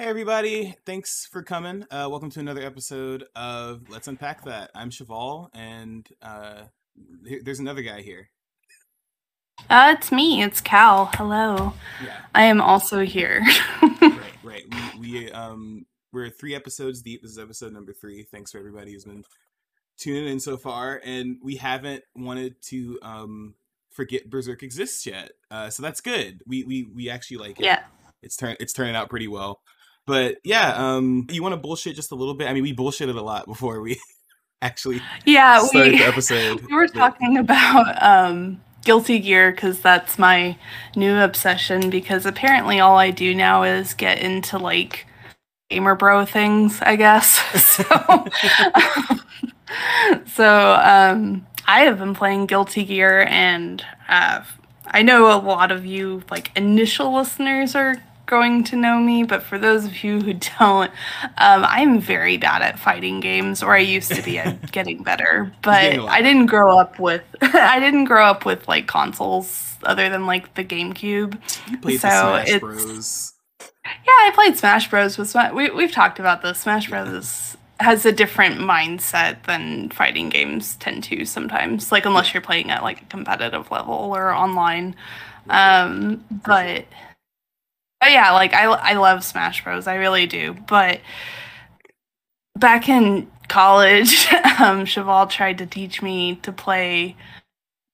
Hey everybody, thanks for coming. Uh, welcome to another episode of Let's Unpack That. I'm Cheval, and uh, here- there's another guy here. Uh, it's me. It's Cal. Hello. Yeah, I am also here. right, right. We, we um we're three episodes deep. This is episode number three. Thanks for everybody who's been tuning in so far, and we haven't wanted to um forget Berserk exists yet. Uh, so that's good. We we we actually like it. yeah. it's turn it's turning out pretty well. But yeah, um, you want to bullshit just a little bit? I mean, we bullshitted a lot before we actually Yeah. We, the episode. we were talking about um, Guilty Gear because that's my new obsession. Because apparently, all I do now is get into like gamer bro things, I guess. so, so um, I have been playing Guilty Gear, and uh, I know a lot of you, like initial listeners, are going to know me. But for those of you who don't, um, I'm very bad at fighting games, or I used to be. I'm getting better, but I didn't grow up with. I didn't grow up with like consoles other than like the GameCube. You played So Smash it's- Bros. Yeah, I played Smash Bros. with Smash. We we've talked about this. Smash Bros. is- has a different mindset than fighting games tend to sometimes. Like unless you're playing at like a competitive level or online. Um, but but yeah, like I I love Smash Bros. I really do. But back in college, um, Cheval tried to teach me to play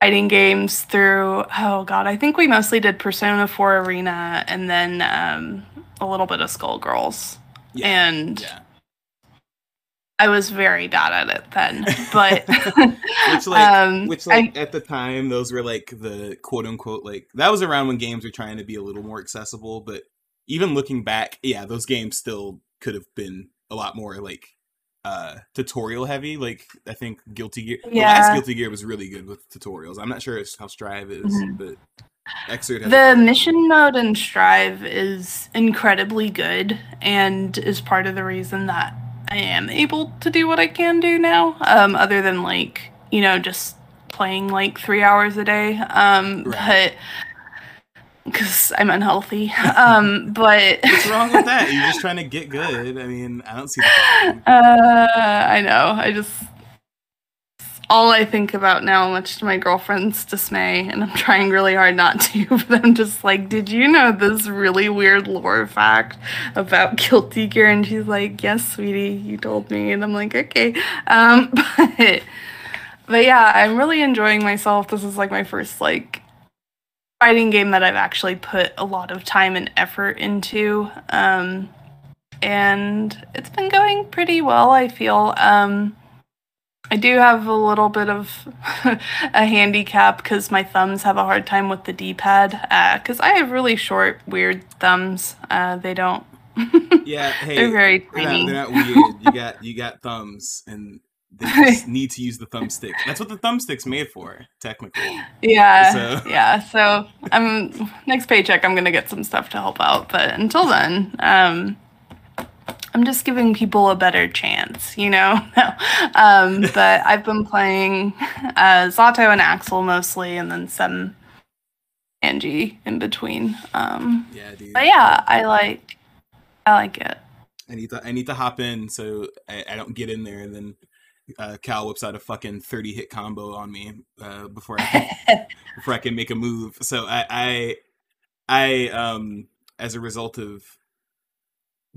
fighting games through oh god i think we mostly did persona 4 arena and then um, a little bit of skullgirls Yeah, and yeah. I was very bad at it then but Which like, um, which I- at the time, those were like the quote unquote like that was around when games were trying to be a little more accessible. But even looking back, yeah, those games still could have been a lot more like uh tutorial heavy. Like I think Guilty Gear, the last Guilty Gear was really good with tutorials. I'm not sure how Strive is, Mhm. but Xrd has a the mission mode in strive is incredibly good and is part of the reason that i am able to do what i can do now um, other than like you know just playing like three hours a day um, Right. but because i'm unhealthy um, but What's wrong with that? You're just trying to get good. I mean, I don't see the problem. uh, i know i just all I think about now, much to my girlfriend's dismay, and I'm trying really hard not to, but I'm just like, did you know this really weird lore fact about Guilty Gear? And she's like, yes, sweetie, you told me. And I'm like, okay. Um, but, but yeah, I'm really enjoying myself. This is like my first, like, fighting game that I've actually put a lot of time and effort into. Um, and it's been going pretty well, I feel. Um, I do have a little bit of a handicap because my thumbs have a hard time with the D-pad. Because I have really short, weird thumbs. Uh, they don't. Yeah, hey, They're very they're not, tiny. they're not weird. You got you got thumbs, and they just need to use the thumbstick. That's what the thumbstick's made for, technically. Yeah, So- yeah. So I'm next paycheck. I'm gonna get some stuff to help out. But until then, um, I'm just giving people a better chance, you know. um, but I've been playing uh, Zato and Axel mostly, and then some Anji in between. Um, Yeah, dude. but yeah, I like, I like it. I need to I need to hop in so I, I don't get in there and then uh, Cal whips out a fucking thirty hit combo on me uh, before I can, before I can make a move. So I I I um as a result of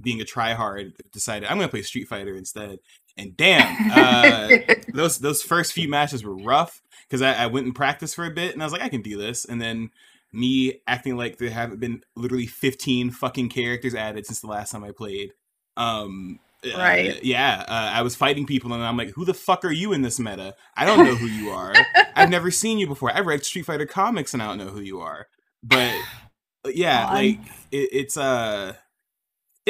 being a tryhard decided I'm gonna play Street Fighter instead. And damn, uh, those those first few matches were rough because I, I went and practiced for a bit and I was like I can do this and then me acting like there haven't been literally 15 fucking characters added since the last time I played. Um, uh, Right. yeah, uh, I was fighting people and I'm like, who the fuck are you in this meta? I don't know who you are. I've never seen you before. I read Street Fighter comics and I don't know who you are. But but yeah, God. like it, it's uh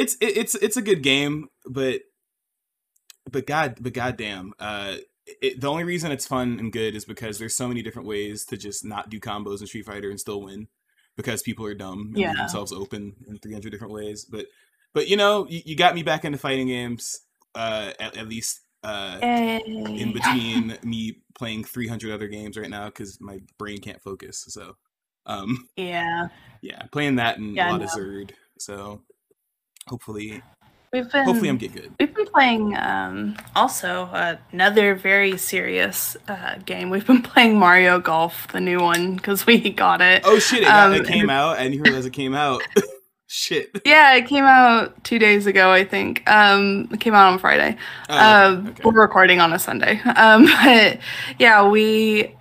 it's it, it's it's a good game, but but god but goddamn, uh it, the only reason it's fun and good is because there's so many different ways to just not do combos in Street Fighter and still win because people are dumb and Yeah. themselves open in 300 different ways. But but you know, you, you got me back into fighting games uh at, at least uh in between me playing 300 other games right now because my brain can't focus. So um Yeah. yeah, playing that and Yeah, a lot of. Xrd. So hopefully, We've been hopefully I'm get good. We've been playing um, also another very serious uh, game. We've been playing Mario Golf, the new one, because we got it. Oh shit! It, Um, it came out. and didn't realize it came out. shit. Yeah, it came out two days ago, I think. Um, it came out on Friday. Oh, uh, okay. We're recording on a Sunday. Um, but yeah, we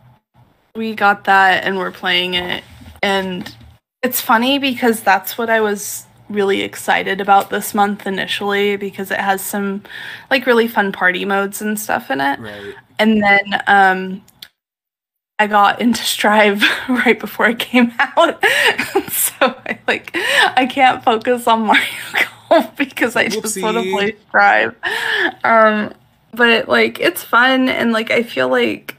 we got that and we're playing it, and it's funny because that's what I was really excited about this month initially because it has some like really fun party modes and stuff in it. Right. And then um I got into Strive right before it came out. so I like I can't focus on Mario Golf because I just want to play Strive. Um but like it's fun and like I feel like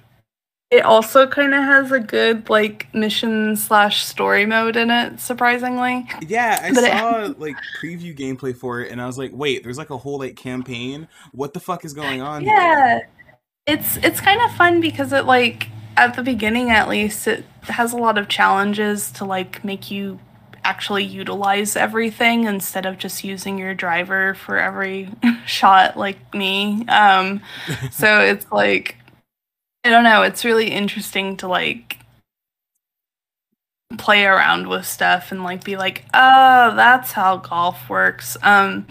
it also kind of has a good like mission slash story mode in it surprisingly Yeah, I But it- saw like preview gameplay for it, and I was like, "Wait, there's like a whole like campaign. What the fuck is going on?" here?" Yeah. It's it's kind of fun because it like at the beginning at least it has a lot of challenges to like make you actually utilize everything instead of just using your driver for every shot like me. Um so it's like I don't know, it's really interesting to like play around with stuff and like be like, "Oh, that's how golf works." Um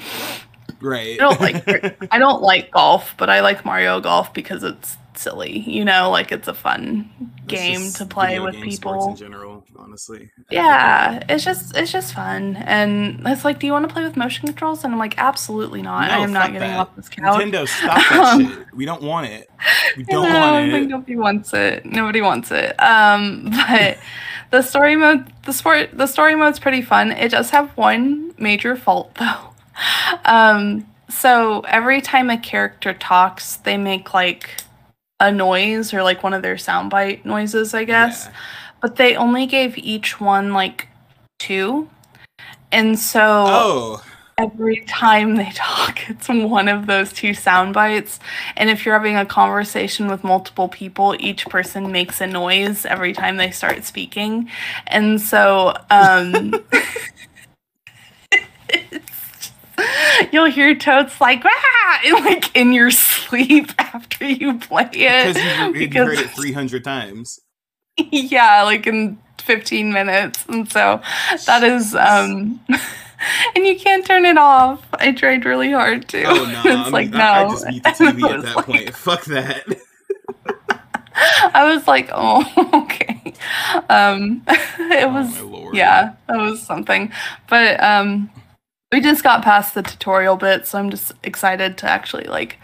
Right. I don't like I don't like golf, but I like Mario Golf because it's silly. You know, like it's a fun game to play with people. in general. Honestly. Yeah, it's just it's just fun, and it's like, do you want to play with motion controls? And I'm like, absolutely not. No, I am not getting that. off this couch. Nintendo, stop that shit. We don't want it. We don't know, want it. nobody wants it. Nobody wants it. Um, but the story mode, the sport, the story mode's pretty fun. It does have one major fault though. Um, so every time a character talks, they make like a noise or like one of their soundbite noises, I guess. Yeah. But they only gave each one like two. And so Oh, every time they talk, it's one of those two sound bites. And if you're having a conversation with multiple people, each person makes a noise every time they start speaking. And so um you'll hear toads like ah! and, like in your sleep after you play it. because you, because- heard it 300 times. yeah, like in 15 minutes. And so that is um and you can't turn it off. I tried really hard to. Oh no! it's I'm, like no. I, I just beat the TV at that like- point. Fuck that. I was like, "Oh, okay." Um it was oh lord. yeah, that was something. But um we just got past the tutorial bit, so I'm just excited to actually like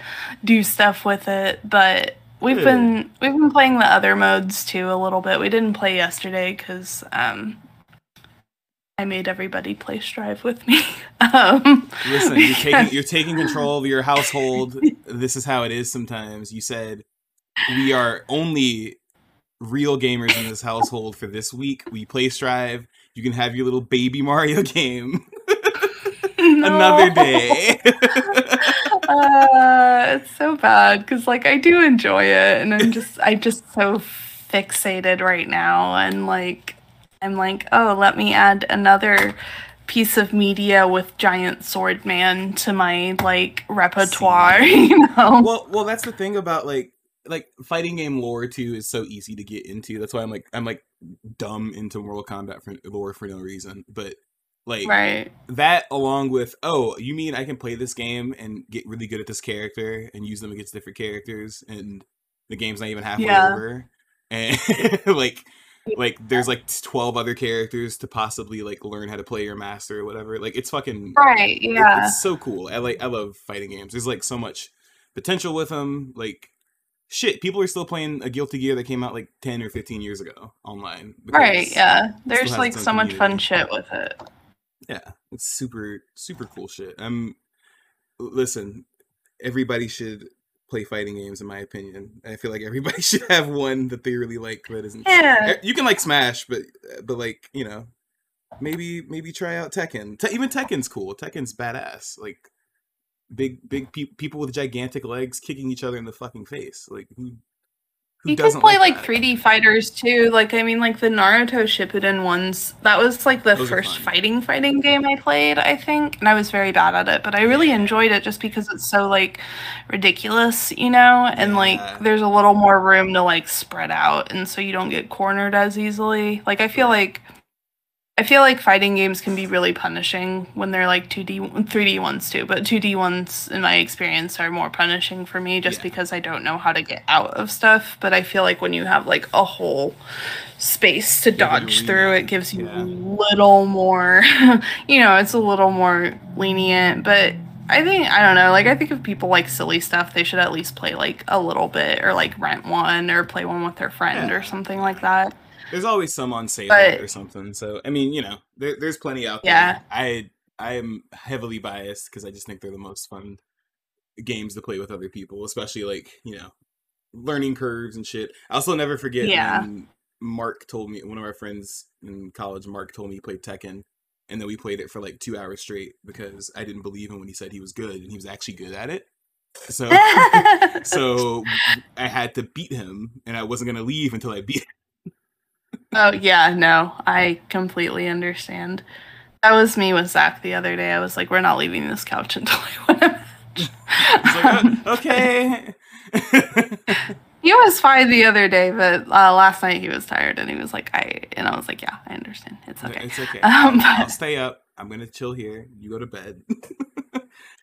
do stuff with it. But we've been we've been playing the other modes too a little bit. We didn't play yesterday because um I made everybody play Strive with me. um, Listen, you're taking you're taking control of your household. This is how it is sometimes. You said we are only real gamers in this household for this week. We play Strive. You can have your little baby Mario game another day. uh, it's so bad because like I do enjoy it, and I'm just I'm just so fixated right now, and like I'm like, oh, let me add another piece of media with giant sword man to my like repertoire, you know? well, well, that's the thing about like like fighting game lore too is so easy to get into. That's why I'm like I'm like dumb into Mortal Kombat for lore for no reason. But like right. that along with oh you mean i can play this game and get really good at this character and use them against different characters and the game's not even halfway Yeah. over and like like there's like 12 other characters to possibly like learn how to play your master or whatever like it's fucking Right. it- Yeah. it's so cool i like i love fighting games there's like so much potential with them like shit people are still playing a guilty gear that came out like 10 or 15 years ago online Right. Yeah. There's like so much fun shit with it. Yeah, it's super super cool shit. I'm listen, everybody should play fighting games in my opinion. I feel like everybody should have one that they really like that isn't Yeah. Eh, You can like Smash, but but like, you know, maybe maybe try out Tekken. Te- even Tekken's cool. Tekken's badass. Like big big pe- people with gigantic legs kicking each other in the fucking face. Like Who you doesn't play like like 3D fighters too. Like I mean, like the Naruto Shippuden ones. That was like the Those first fighting fighting game I played. I think, and I was very bad at it, but I really enjoyed it just because it's so like ridiculous, you know. And Yeah. like there's a little more room to like spread out, and so you don't get cornered as easily. Like I feel like. I feel like fighting games can be really punishing when they're like 2D, 3D ones too, but 2D ones, in my experience, are more punishing for me just Yeah. because I don't know how to get out of stuff. But I feel like when you have like a whole space to dodge through, it, gives you yeah. a little more, you know, it's a little more lenient. But I think, I don't know, like, I think if people like silly stuff, they should at least play like a little bit or like rent one or play one with their friend Yeah. or something like that. There's always some on sale But- or something. So I mean, you know, there, there's plenty out Yeah. there. I I am heavily biased because I just think they're the most fun games to play with other people, especially like you know, learning curves and shit. I also never forget Yeah. when Mark told me one of our friends in college. Mark told me he played Tekken. And then we played it for like two hours straight because I didn't believe him when he said he was good, and he was actually good at it. So, so I had to beat him, and I wasn't gonna leave until I beat Oh yeah, no, I completely understand. That was me with Zach the other day. I was like, "We're not leaving this couch until I win a match." Like, "Oh, okay. he was fine the other day, but uh, last night he was tired and he was like, "I," and I was like, "Yeah, I understand. It's okay." It's okay. Um, I'll, I'll stay up. I'm gonna chill here. You go to bed.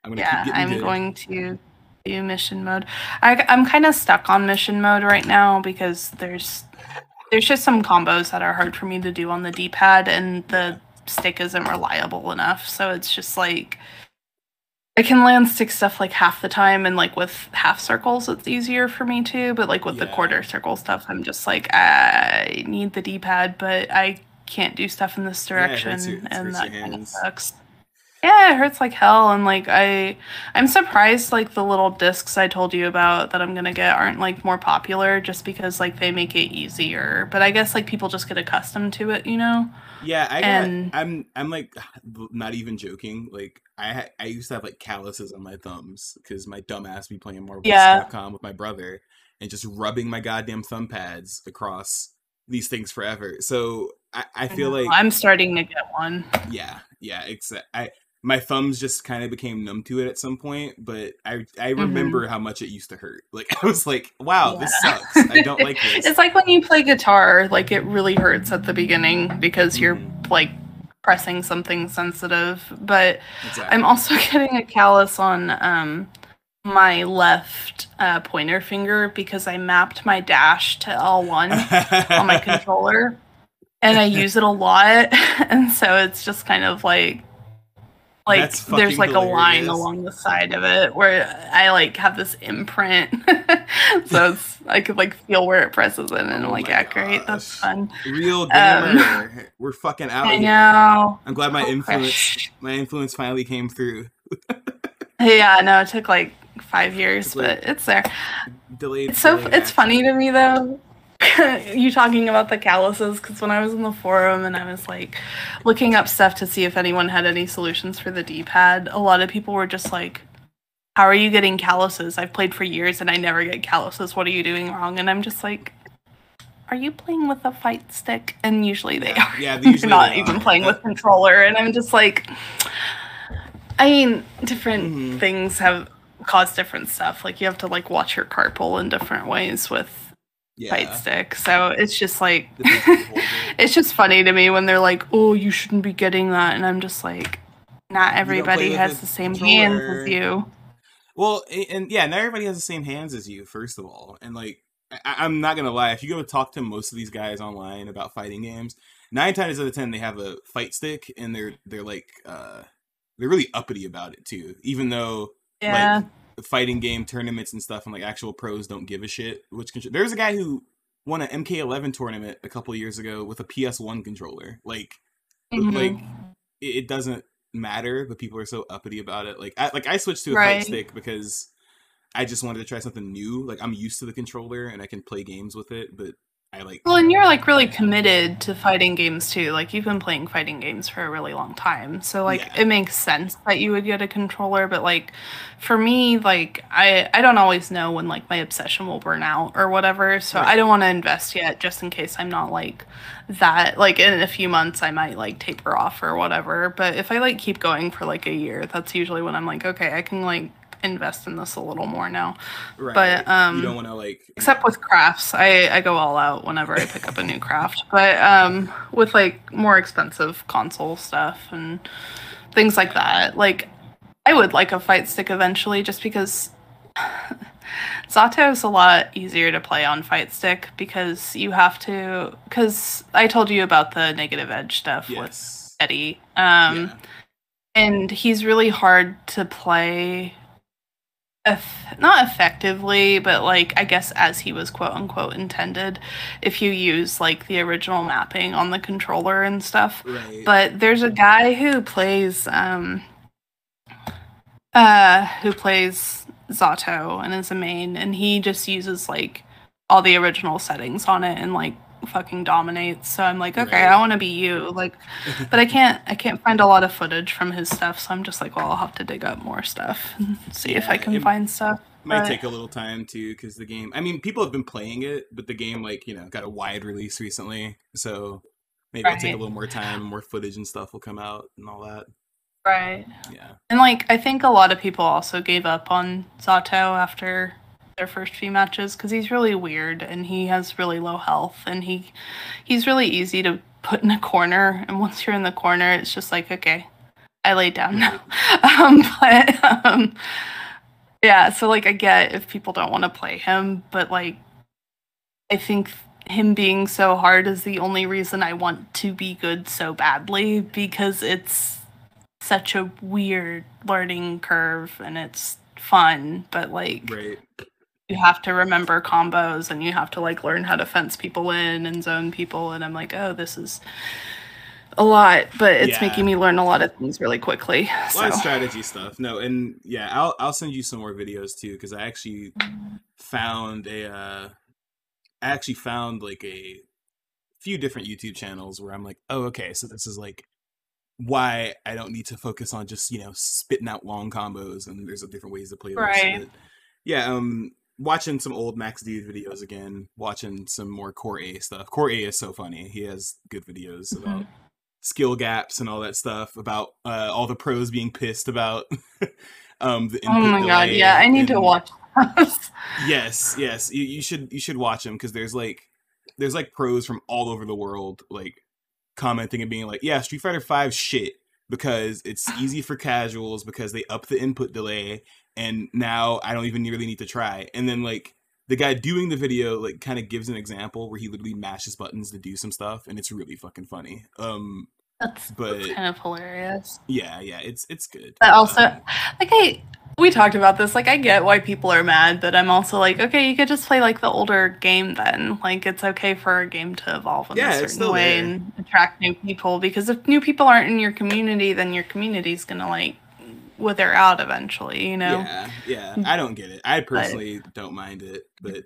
I'm gonna yeah, I'm good. going to do mission mode. I, I'm kind of stuck on mission mode right now because there's there's just some combos that are hard for me to do on the D-pad, and the stick isn't reliable enough. So it's just like I can land stick stuff like half the time, and like with half circles, it's easier for me too. But like with the quarter circle stuff, I'm just like I need the D-pad, but I can't do stuff in this Yeah, it direction, hurts your- it and that kind of sucks. Yeah, it hurts like hell, and like I, I'm surprised like the little discs I told you about that I'm gonna get aren't like more popular just because like they make it easier. But I guess like people just get accustomed to it, you know. Yeah, I got. and- I'm. I'm like not even joking. Like I. I used to have like calluses on my thumbs because my dumbass be playing Marvel Yeah. With my brother and just rubbing my goddamn thumb pads across these things forever. So I, I feel know. like I'm starting to get one. yeah yeah Except i my thumbs just kind of became numb to it at some point but i i remember how much it used to hurt like i was like wow this sucks i don't like this It's like when you play guitar, like it really hurts at the beginning because you're Mhm. like pressing something sensitive. But exactly. I'm also getting a callus on um my left uh, pointer finger because I mapped my dash to L1 on my controller and I use it a lot and so it's just kind of like like there's like a line along the side of it where I like have this imprint. So it's I could like feel where it presses in and Oh I'm like yeah great that's fun. Real Um, gamer. We're fucking out I here. know. I'm glad my Oh, influence gosh. my influence finally came through. Yeah no it took like five years It's like- but it's there. delayed It's so delayed it's funny to me though. you talking about the calluses because when I was in the forum and I was like looking up stuff to see if anyone had any solutions for the D-pad, a lot of people were just like, "How are you getting calluses? I've played for years and I never get calluses. What are you doing wrong?" And I'm just like, "Are you playing with a fight stick?" And usually they Yeah, are. yeah, They're usually not even are. playing with controller, and I'm just like, I mean, different Mhm. things have caused different stuff. Like you have to like watch your carpal in different ways with yeah fight stick. So it's just like The people who hold it. it's just funny to me when they're like, "Oh, you shouldn't be getting that," and I'm just like, not everybody has the same hands as you. Well, and yeah, not everybody has the same hands as you, first of all. And like, I- I'm not gonna lie, if you go talk to most of these guys online about fighting games, nine times out of ten they have a fight stick, and they're they're like, uh, they're really uppity about it too. Even though Yeah, like fighting game tournaments and stuff, and like actual pros don't give a shit. Which there's a guy who won an MK11 tournament a couple years ago with a PS1 controller. Like, Mhm. like it, it doesn't matter, but people are so uppity about it. Like, I, like I switched to a Right. fight stick because I just wanted to try something new. Like, I'm used to the controller and I can play games with it, but I like. Well, and you're like really committed to fighting games too. Like you've been playing fighting games for a really long time. So like Yeah. it makes sense that you would get a controller, but like for me, like I I don't always know when like my obsession will burn out or whatever. So Right. I don't want to invest yet just in case I'm not like that like in a few months I might like taper off or whatever. But if I like keep going for like a year, that's usually when I'm like, okay, I can like invest in this a little more now. Right. but, um, you don't want to like. except with crafts i i go all out whenever i pick up a new craft but um with like more expensive console stuff and things like that like i would like a fight stick eventually just because Zato is a lot easier to play on fight stick because you have to because i told you about the negative edge stuff with eddie um yeah. and he's really hard to play eff- not effectively but like i guess as he was quote unquote intended if you use like the original mapping on the controller and stuff Right. but there's a guy who plays um uh who plays zato and is a main and he just uses like all the original settings on it and like fucking dominates so i'm like okay Right. i want to be you like but i can't i can't find a lot of footage from his stuff so i'm just like well i'll have to dig up more stuff and see if i can find stuff Might but- take a little time too, because the game. I mean, people have been playing it, but the game, like you know, got a wide release recently, so maybe it'll take a little more time. More footage and stuff will come out and all that. right Yeah. And like I think a lot of people also gave up on Zato after their first few matches because he's really weird and he has really low health and he he's really easy to put in a corner and once you're in the corner it's just like okay I lay down now um, but um, yeah so like I get if people don't want to play him but like I think him being so hard is the only reason I want to be good so badly because it's such a weird learning curve and it's fun but like Right. You have to remember combos and you have to like learn how to fence people in and zone people and i'm like oh this is a lot but it's Yeah. making me learn a lot of things really quickly A so lot of strategy stuff. No, and yeah, I'll I'll send you some more videos too, because I actually found a. Uh, I actually found like a few different YouTube channels where I'm like, oh, okay, so this is like why I don't need to focus on just you know spitting out long combos, and there's different ways to play. Right. Yeah, um, watching some old Max Dood videos again, watching some more Core A stuff. Core A is so funny. He has good videos Mhm. about skill gaps and all that stuff about uh, all the pros being pissed about um the oh my god yeah i need to watch yes yes you, you should you should watch them because there's like there's like pros from all over the world like commenting and being like yeah street fighter 5 shit because it's easy for casuals because they up the input delay and now i don't even really need to try. And then like the guy doing the video like kind of gives an example where he literally mashes buttons to do some stuff and it's really fucking funny. Um that's, But- that's kind of hilarious. Yeah yeah it's it's good. But also Um, like i we talked about this like i get why people are mad but i'm also like okay you could just play like the older game then. Like it's okay for a game to evolve in Yeah, a certain way there. and attract new people because if new people aren't in your community then your community's gonna like wither out eventually you know Yeah, yeah. I don't get it. I personally don't mind it, but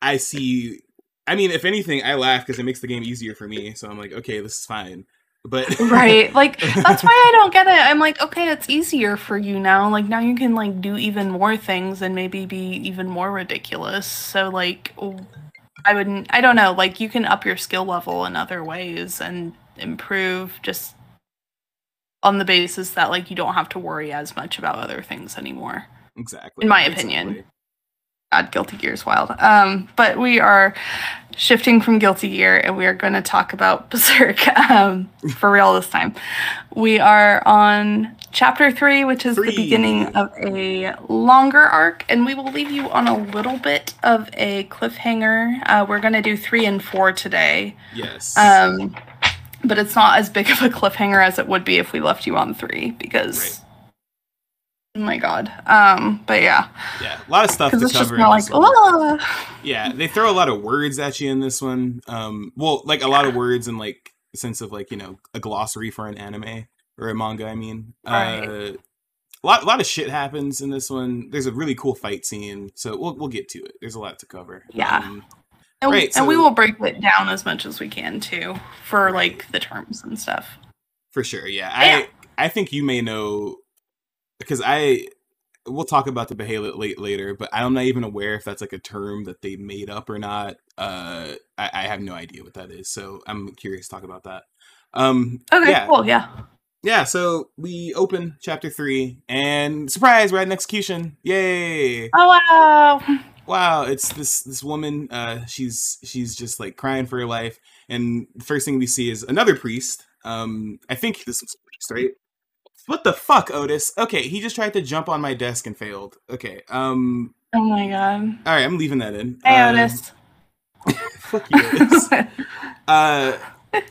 I see. I mean, if anything, I laugh because it makes the game easier for me. So I'm like, okay, this is fine. But right like that's why i don't get it i'm like okay it's easier for you now like now you can like do even more things and maybe be even more ridiculous so like I wouldn't i don't know like you can up your skill level in other ways and improve just on the basis that like you don't have to worry as much about other things anymore exactly, In my opinion. Exactly. God, Guilty Gear's wild. Um, but we are shifting from Guilty Gear and we are going to talk about Berserk um, for real this time. We are on chapter three, which is Three. the beginning of a longer arc, and we will leave you on a little bit of a cliffhanger. Uh, we're going to do three and four today. Yes. Um, but it's not as big of a cliffhanger as it would be if we left you on three because. Right. Oh my god. Um, but yeah, yeah, a lot of stuff to because it's just like, oh, yeah, they throw a lot of words at you in this one. Um, well, like a lot of words and like sense of like you know a glossary for an anime or a manga. I mean, Right. uh, a lot, a lot of shit happens in this one. There's a really cool fight scene, so we'll we'll get to it. There's a lot to cover. Yeah. Um, And, Right, and we will break it down as much as we can too for like the terms and stuff. For sure, yeah. Yeah. I I think you may know because I we'll talk about the Behelit late later, but I'm not even aware if that's like a term that they made up or not. Uh, I, I have no idea what that is, so I'm curious to talk about that. Um, Okay, Yeah. cool. Yeah. yeah. So we open chapter three, and surprise, we're at an execution! Yay! Oh wow. Wow it's this this woman uh she's she's just like crying for her life. And the first thing we see is another priest um i think this was a priest right? What the fuck otis? Okay he just tried to jump on my desk and failed. Okay um Oh my god. all right i'm leaving that in. Hey Uh, Otis. fuck you otis. Uh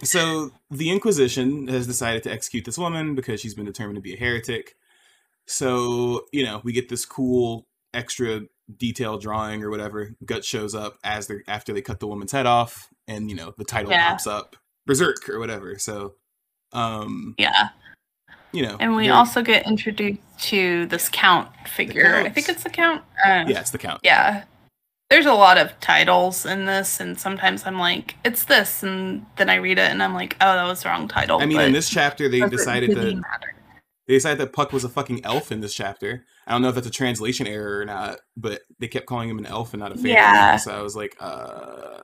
so the inquisition has decided to execute this woman because she's been determined to be a heretic. So you know we get this cool extra detail drawing or whatever gut shows up as they after they cut the woman's head off and you know the title Yeah. pops up berserk or whatever so um yeah. you know And we also get introduced to this count figure. I think it's the count. Uh, yeah it's the count Yeah. There's a lot of titles in this, and sometimes I'm like, it's this, and then I read it and I'm like, oh, that was the wrong title. i mean in this chapter they decided really to matter. they decided that puck was a fucking elf in this chapter i don't know if that's a translation error or not but they kept calling him an elf and not a fairy Yeah. so i was like uh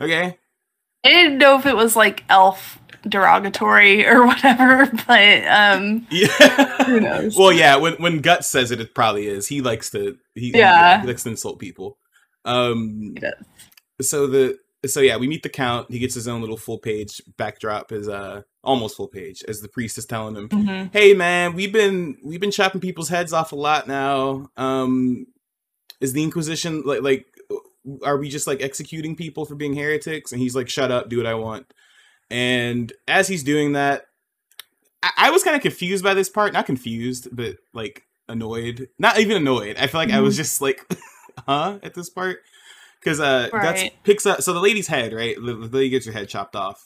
okay I didn't know if it was like elf derogatory or whatever, but um, yeah who knows? Well, yeah, when when Guts says it, it probably is. He likes to he Yeah. he likes to insult people. Um He so the so yeah, we meet the count. He gets his own little full page backdrop as uh almost full page as the priest is telling him, Mhm. "Hey man, we've been we've been chopping people's heads off a lot now. Um is the inquisition like like are we just like executing people for being heretics?" And he's like, "Shut up, do what I want." And as he's doing that, I, I was kind of confused by this part. Not confused, but like annoyed. Not even annoyed. I feel like I was just like, huh, at this part. Because uh, Guts Right. picks up. So the lady's head, right? The, the lady gets her head chopped off.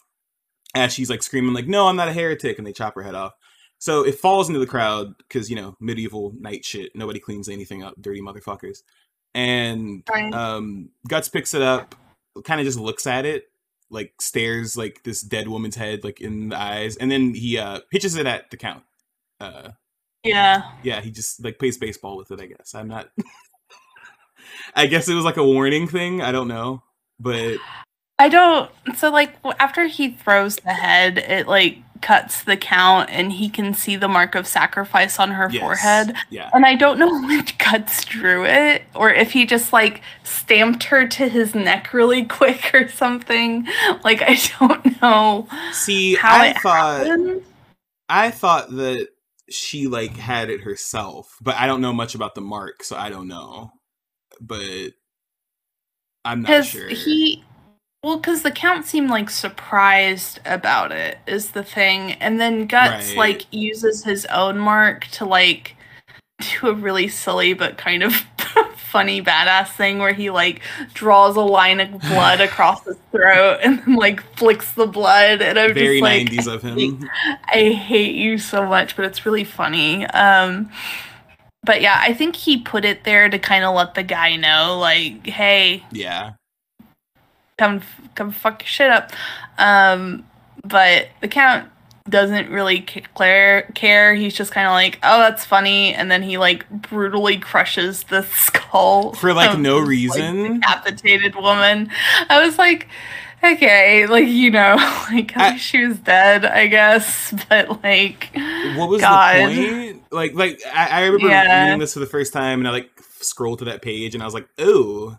As she's like screaming, like, no, I'm not a heretic. And they chop her head off. So it falls into the crowd because, you know, medieval knight shit. Nobody cleans anything up. Dirty motherfuckers. And Right. um, Guts picks it up, kind of just looks at it, like stares like this dead woman's head like in the eyes, and then he uh pitches it at the count. Uh, yeah. yeah, he just like plays baseball with it. I guess I'm not. I guess it was like a warning thing. I don't know, but I don't. So like after he throws the head, it like cuts the count, and he can see the mark of sacrifice on her yes. forehead. Yeah, And I don't know which cuts drew it, or if he just like stamped her to his neck really quick or something. Like I don't know see, I thought happened. I thought that she like had it herself, but I don't know much about the mark, so I don't know. But I'm not sure. he, well, because the count seemed like surprised about it is the thing, and then Guts Right. like uses his own mark to like do a really silly but kind of funny badass thing where he like draws a line of blood across his throat and then like flicks the blood, and I'm Very just like, 90s of him. I hate you so much, but it's really funny. Um, but yeah, I think he put it there to kind of let the guy know, like, hey, Yeah. come come fuck your shit up. Um, but the count doesn't really care. Care. He's just kind of like, oh, that's funny, and then he like brutally crushes the skull For, like, no this, like, reason? decapitated woman. I was like. Okay, like you know, like I- she was dead, I guess, but like, What was God. the point? Like, like I, I remember Yeah. reading this for the first time, and I like scrolled to that page, and I was like, "Oh,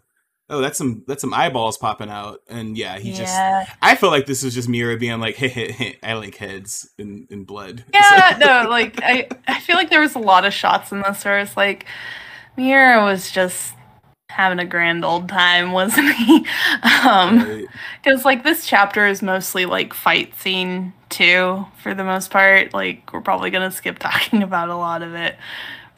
oh, that's some that's some eyeballs popping out." And yeah, he just. I felt like this was just Miura being like, "Hey, hey, hey I like heads and, and blood." yeah, So- no, like I, I feel like there was a lot of shots in this where it's like Miura was just having a grand old time, wasn't he? Um, because like this chapter is mostly like fight scene too, for the most part. Like we're probably gonna skip talking about a lot of it,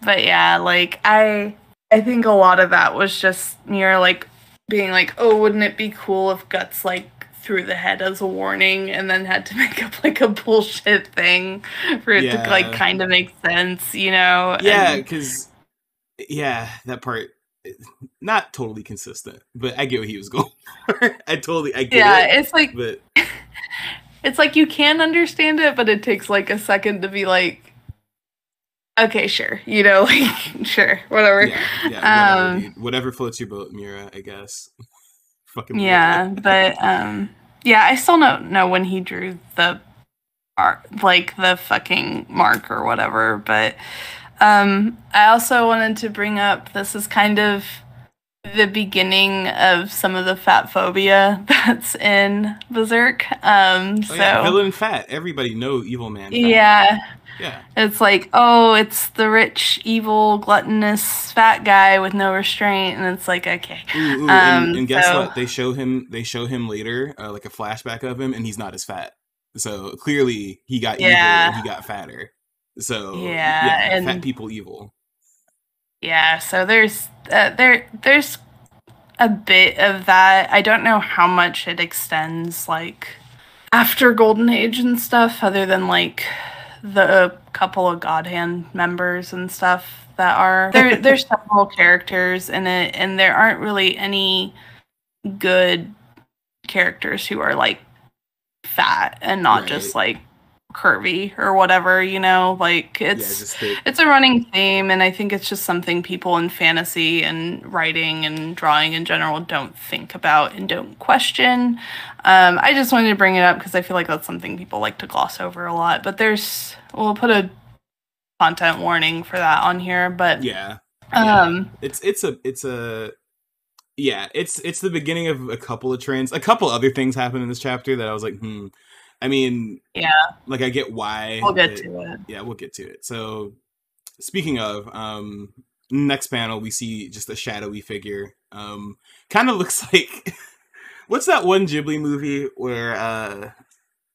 but yeah, like I, I think a lot of that was just Miura like being like, oh, wouldn't it be cool if Guts like threw the head as a warning and then had to make up like a bullshit thing for it Yeah. to like kind of make sense, you know? yeah, And- because yeah, that part not totally consistent, but I get what he was going for. I totally I get Yeah, it. it's like But it's like you can understand it, but it takes like a second to be like, okay, sure, you know, like sure, whatever. yeah, yeah, whatever, Um, dude. whatever floats your boat, Miura. I guess. Fucking Yeah, but um, yeah, I still don't know when he drew the art, like the fucking mark or whatever. But um, I also wanted to bring up this is kind of the beginning of some of the fat phobia that's in Berserk. Um, Oh, so yeah, villain fat. Everybody know evil man. Fat. yeah, yeah. it's like, oh, it's the rich, evil, gluttonous fat guy with no restraint, and it's like, okay, Ooh, ooh, Um, and, and guess so- what? They show him. They show him later, uh, like a flashback of him, and he's not as fat. So clearly, he got evil. Yeah. And he got fatter. So Yeah, fat and- people evil. yeah. So there's uh, there there's a bit of that. I don't know how much it extends, like after Golden Age and stuff, other than like the couple of God Hand members and stuff that are there. There's several characters in it, and there aren't really any good characters who are like fat and not just like curvy or whatever. You know, like it's just the, it's a running theme and i think it's just something people in fantasy and writing and drawing in general don't think about and don't question um, i just wanted to bring it up because i feel like that's something people like to gloss over a lot but there's we'll put a content warning for that on here but yeah. yeah. um it's it's a it's a yeah it's it's the beginning of a couple of trends a couple other things happen in this chapter that i was like hmm i mean Yeah. like i get why we'll get but- to it yeah we'll get to it so speaking of um next panel we see just a shadowy figure um kind of looks like what's that one ghibli movie where uh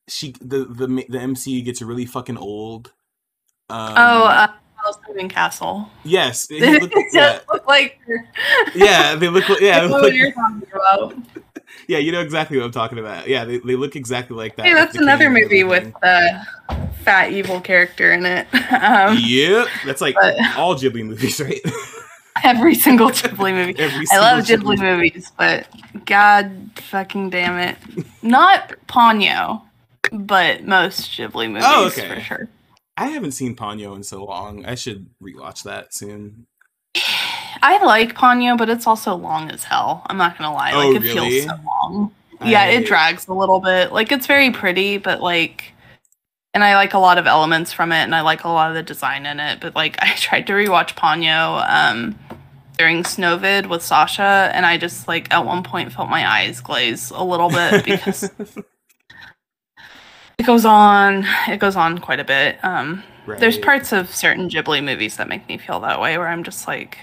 she the the the mc gets really fucking old um, oh uh Moving Castle. yes It look- yeah, look like yeah they look yeah I they look what you're talking about. Yeah, you know exactly what I'm talking about. Yeah, they, they look exactly like that. Hey, that's another movie with the fat evil character in it. Um, Yep, that's like all Ghibli movies, right? every single Ghibli movie. Every I love single Ghibli movies, but god fucking damn it. Not Ponyo, but most Ghibli movies Oh, okay. for sure. I haven't seen Ponyo in so long. I should rewatch that soon. I like Ponyo, but it's also long as hell. I'm not gonna lie. Oh, Like it really? feels so long. Yeah, it drags a little bit. Like it's very pretty, but like and I like a lot of elements from it and I like a lot of the design in it. But like I tried to rewatch Ponyo um during Snowvid with Sasha and I just like at one point felt my eyes glaze a little bit because it goes on it goes on quite a bit. Um there's parts of certain Ghibli movies that make me feel that way where I'm just like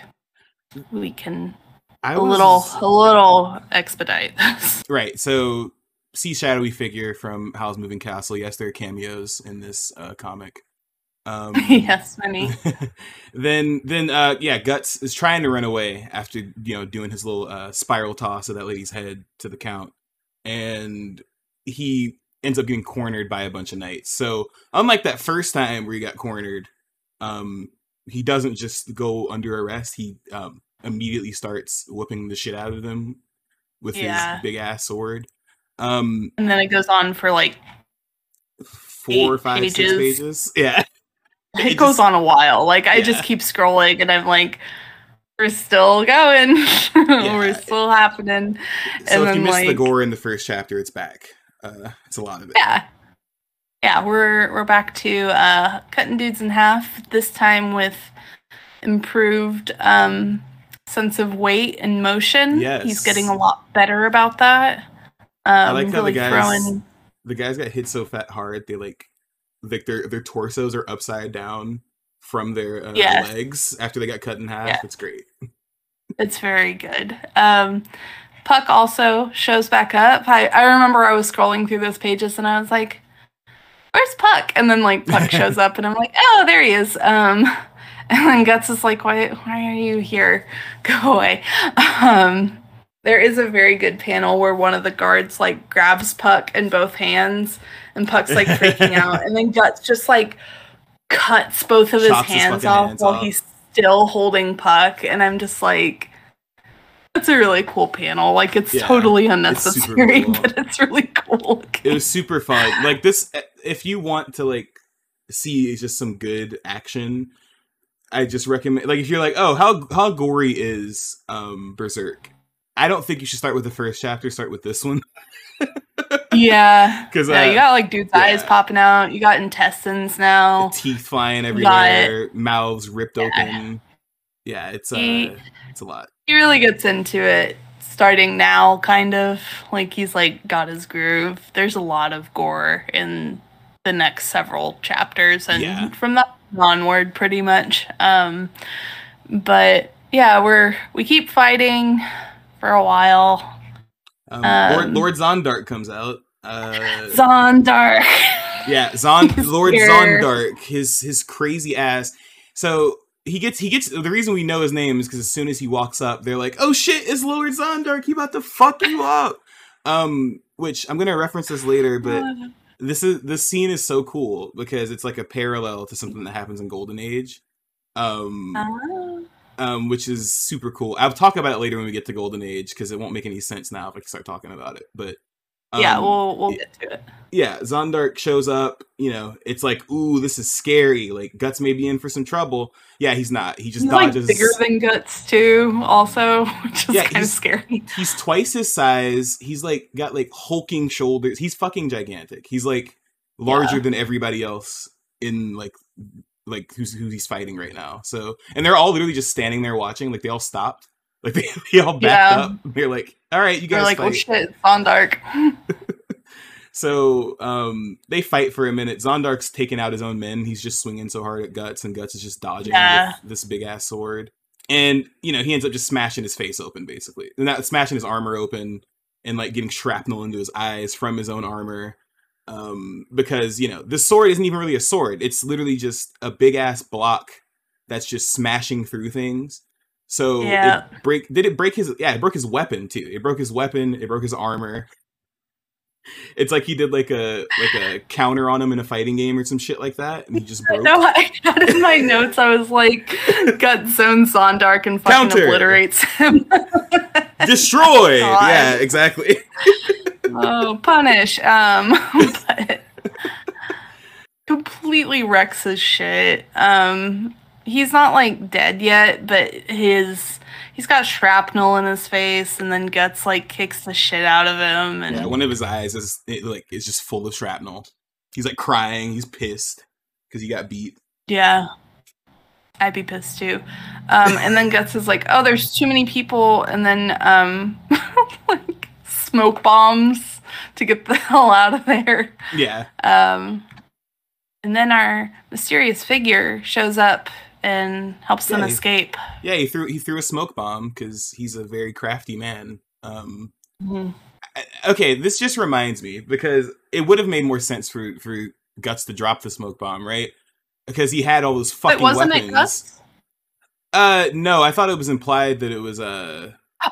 we can I a was- little a little expedite this. right. So, see shadowy figure from Howl's Moving Castle. Yes, there are cameos in this uh, comic. Um, yes, many. then then uh yeah guts is trying to run away after you know doing his little uh spiral toss of that lady's head to the count and he ends up getting cornered by a bunch of knights so unlike that first time where he got cornered um he doesn't just go under arrest he um immediately starts whooping the shit out of them with Yeah. his big ass sword um And then it goes on for like four Eight five six pages. pages yeah it, It goes just- on a while. Like I Yeah. just keep scrolling and I'm like, we're still going. we're still happening. so And if you then, missed the gore in the first chapter it's back uh it's a lot of it Yeah. Yeah, we're we're back to uh cutting dudes in half, this time with improved um sense of weight and motion. Yes. He's getting a lot better about that. Um like how the guys- throwing the guys got hit so fat hard they like like their their torsos are upside down from their uh, Yes. legs after they got cut in half Yeah. it's great It's very good. Um, Puck also shows back up. I, I remember I was scrolling through those pages and I was like, where's Puck? And then like Puck shows up and I'm like, oh, there he is. Um, and then Guts is like, why, why are you here? Go away. Um, there is a very good panel where one of the guards like grabs Puck in both hands and Puck's like freaking out. And then Guts just like cuts both of his Chops his hands off hands while off. he's still holding Puck. And I'm just like, It's a really cool panel. Like it's Yeah, totally unnecessary, cool. but it's really cool. it was super fun. Like this, if you want to like see just some good action, I just recommend. Like if you're like, oh, how how gory is um Berserk? I don't think you should start with the first chapter. Start with this one yeah. because Yeah, uh, you got like dude's eyes popping out. You got intestines now. teeth flying everywhere, mouths ripped Yeah. open. Yeah, it's uh, He- it's a lot. He really gets into it starting now, kind of. Like he's like got his groove. There's a lot of gore in the next several chapters and Yeah. from that onward pretty much. Um but yeah, we're we keep fighting for a while. Um, Um, Lord, Lord Zondark comes out. Uh, Zondark. yeah, Zon Lord here. Zondark, his his crazy ass. So he gets he gets the reason we know his name is because as soon as he walks up, they're like, "Oh shit, it's Lord Zondark. He about to fuck you up." Um, which I'm gonna reference this later, but this is this scene is so cool because it's like a parallel to something that happens in Golden Age. Um, Ah. um, which is super cool. I'll talk about it later when we get to Golden Age because it won't make any sense now if I start talking about it. But yeah, um, we'll we'll get to it. yeah, Zondark shows up. You know, it's like, ooh, this is scary. Like Guts may be in for some trouble. Yeah, he's not. He just He's like dodges. bigger than guts too, also, which is Yeah, kind of he's- scary. he's twice his size. He's like got like hulking shoulders. He's fucking gigantic. He's like larger Yeah. than everybody else in like like who's who he's fighting right now. So and they're all literally just standing there watching. Like they all stopped. Like they, they all backed Yeah. up. They're like, all right, you guys. They're like, fight. oh shit, Zondark. So um, they fight for a minute. Zondark's taking out his own men. He's just swinging so hard at Guts, and Guts is just dodging Yeah. with this big ass sword. And you know he ends up just smashing his face open, basically, and not smashing his armor open, and like getting shrapnel into his eyes from his own armor. Um, because you know this sword isn't even really a sword; it's literally just a big ass block that's just smashing through things. So Yeah. it break did it break his yeah it broke his weapon too. It broke his weapon. It broke his armor. It's like he did like a like a counter on him in a fighting game or some shit like that, and he just broke. No, I had in my notes. I was like, gut zone Zondark and fucking Counter. obliterates him. Destroy. God. Yeah, exactly. oh, punish. Um, but completely wrecks his shit. Um, he's not like dead yet, but his he's got shrapnel in his face, and then guts like kicks the shit out of him, and Yeah, one of his eyes is it, like is just full of shrapnel. He's like crying. He's pissed because he got beat. Yeah. I'd be pissed too. Um, and then Guts is like, oh, there's too many people. And then, um, like, smoke bombs to get the hell out of there. Yeah, Um, and then our mysterious figure shows up and helps them Yeah, he- escape. yeah. He threw he threw a smoke bomb because he's a very crafty man. Um, Mhm. I- okay, this just reminds me because it would have made more sense for for Guts to drop the smoke bomb, right? Because he had all those fucking Wait, wasn't weapons. it Guts? Uh, no, I thought it was implied that it was uh,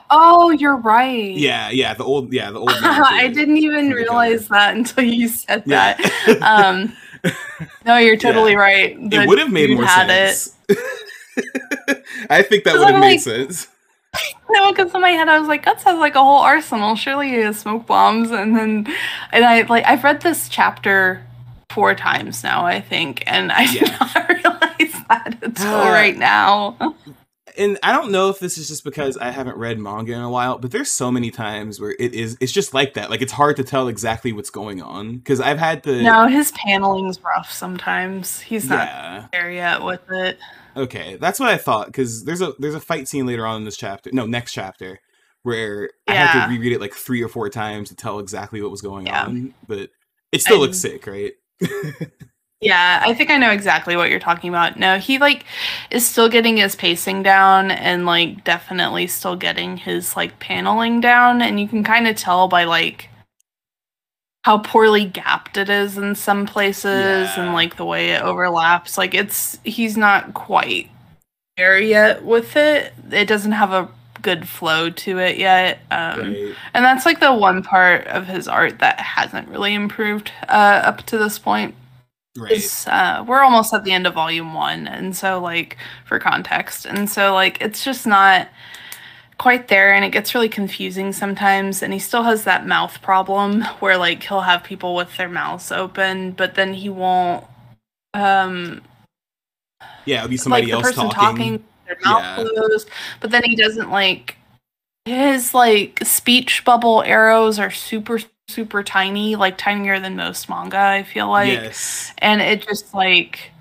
Oh, you're right. yeah, yeah, the old, yeah, the old. I didn't even realize that until you said Yeah. that. Um, no, you're totally right. it would have made more had sense. I think that would have made like- sense. No, because in my head I was like, Guts has like a whole arsenal. Surely he has smoke bombs, and then, and I like I've read this chapter four times now, I think, and I did not realize that until Uh, right now. And I don't know if this is just because I haven't read manga in a while, but there's so many times where it is it's just like that. Like it's hard to tell exactly what's going on because I've had the No, his paneling's rough sometimes. He's not yeah. there yet with it. Okay, that's what I thought because there's a there's a fight scene later on in this chapter. No, next chapter where I had to reread it like three or four times to tell exactly what was going Yeah. on. But it still looks sick, right? Yeah, I think I know exactly what you're talking about. No, he like is still getting his pacing down and like definitely still getting his like paneling down and you can kind of tell by like how poorly gapped it is in some places Yeah. and like the way it overlaps. Like it's he's not quite there yet with it. It doesn't have a good flow to it yet. Um right. and that's like the one part of his art that hasn't really improved uh up to this point Right. uh, we're almost at the end of volume one and so like for context and so like it's just not quite there and it gets really confusing sometimes and he still has that mouth problem where like he'll have people with their mouths open but then he won't um yeah it'll be somebody like else talking, talking, their mouth Yeah. closed but then he doesn't like his like speech bubble arrows are super super tiny like tinier than most manga i feel like yes and it just like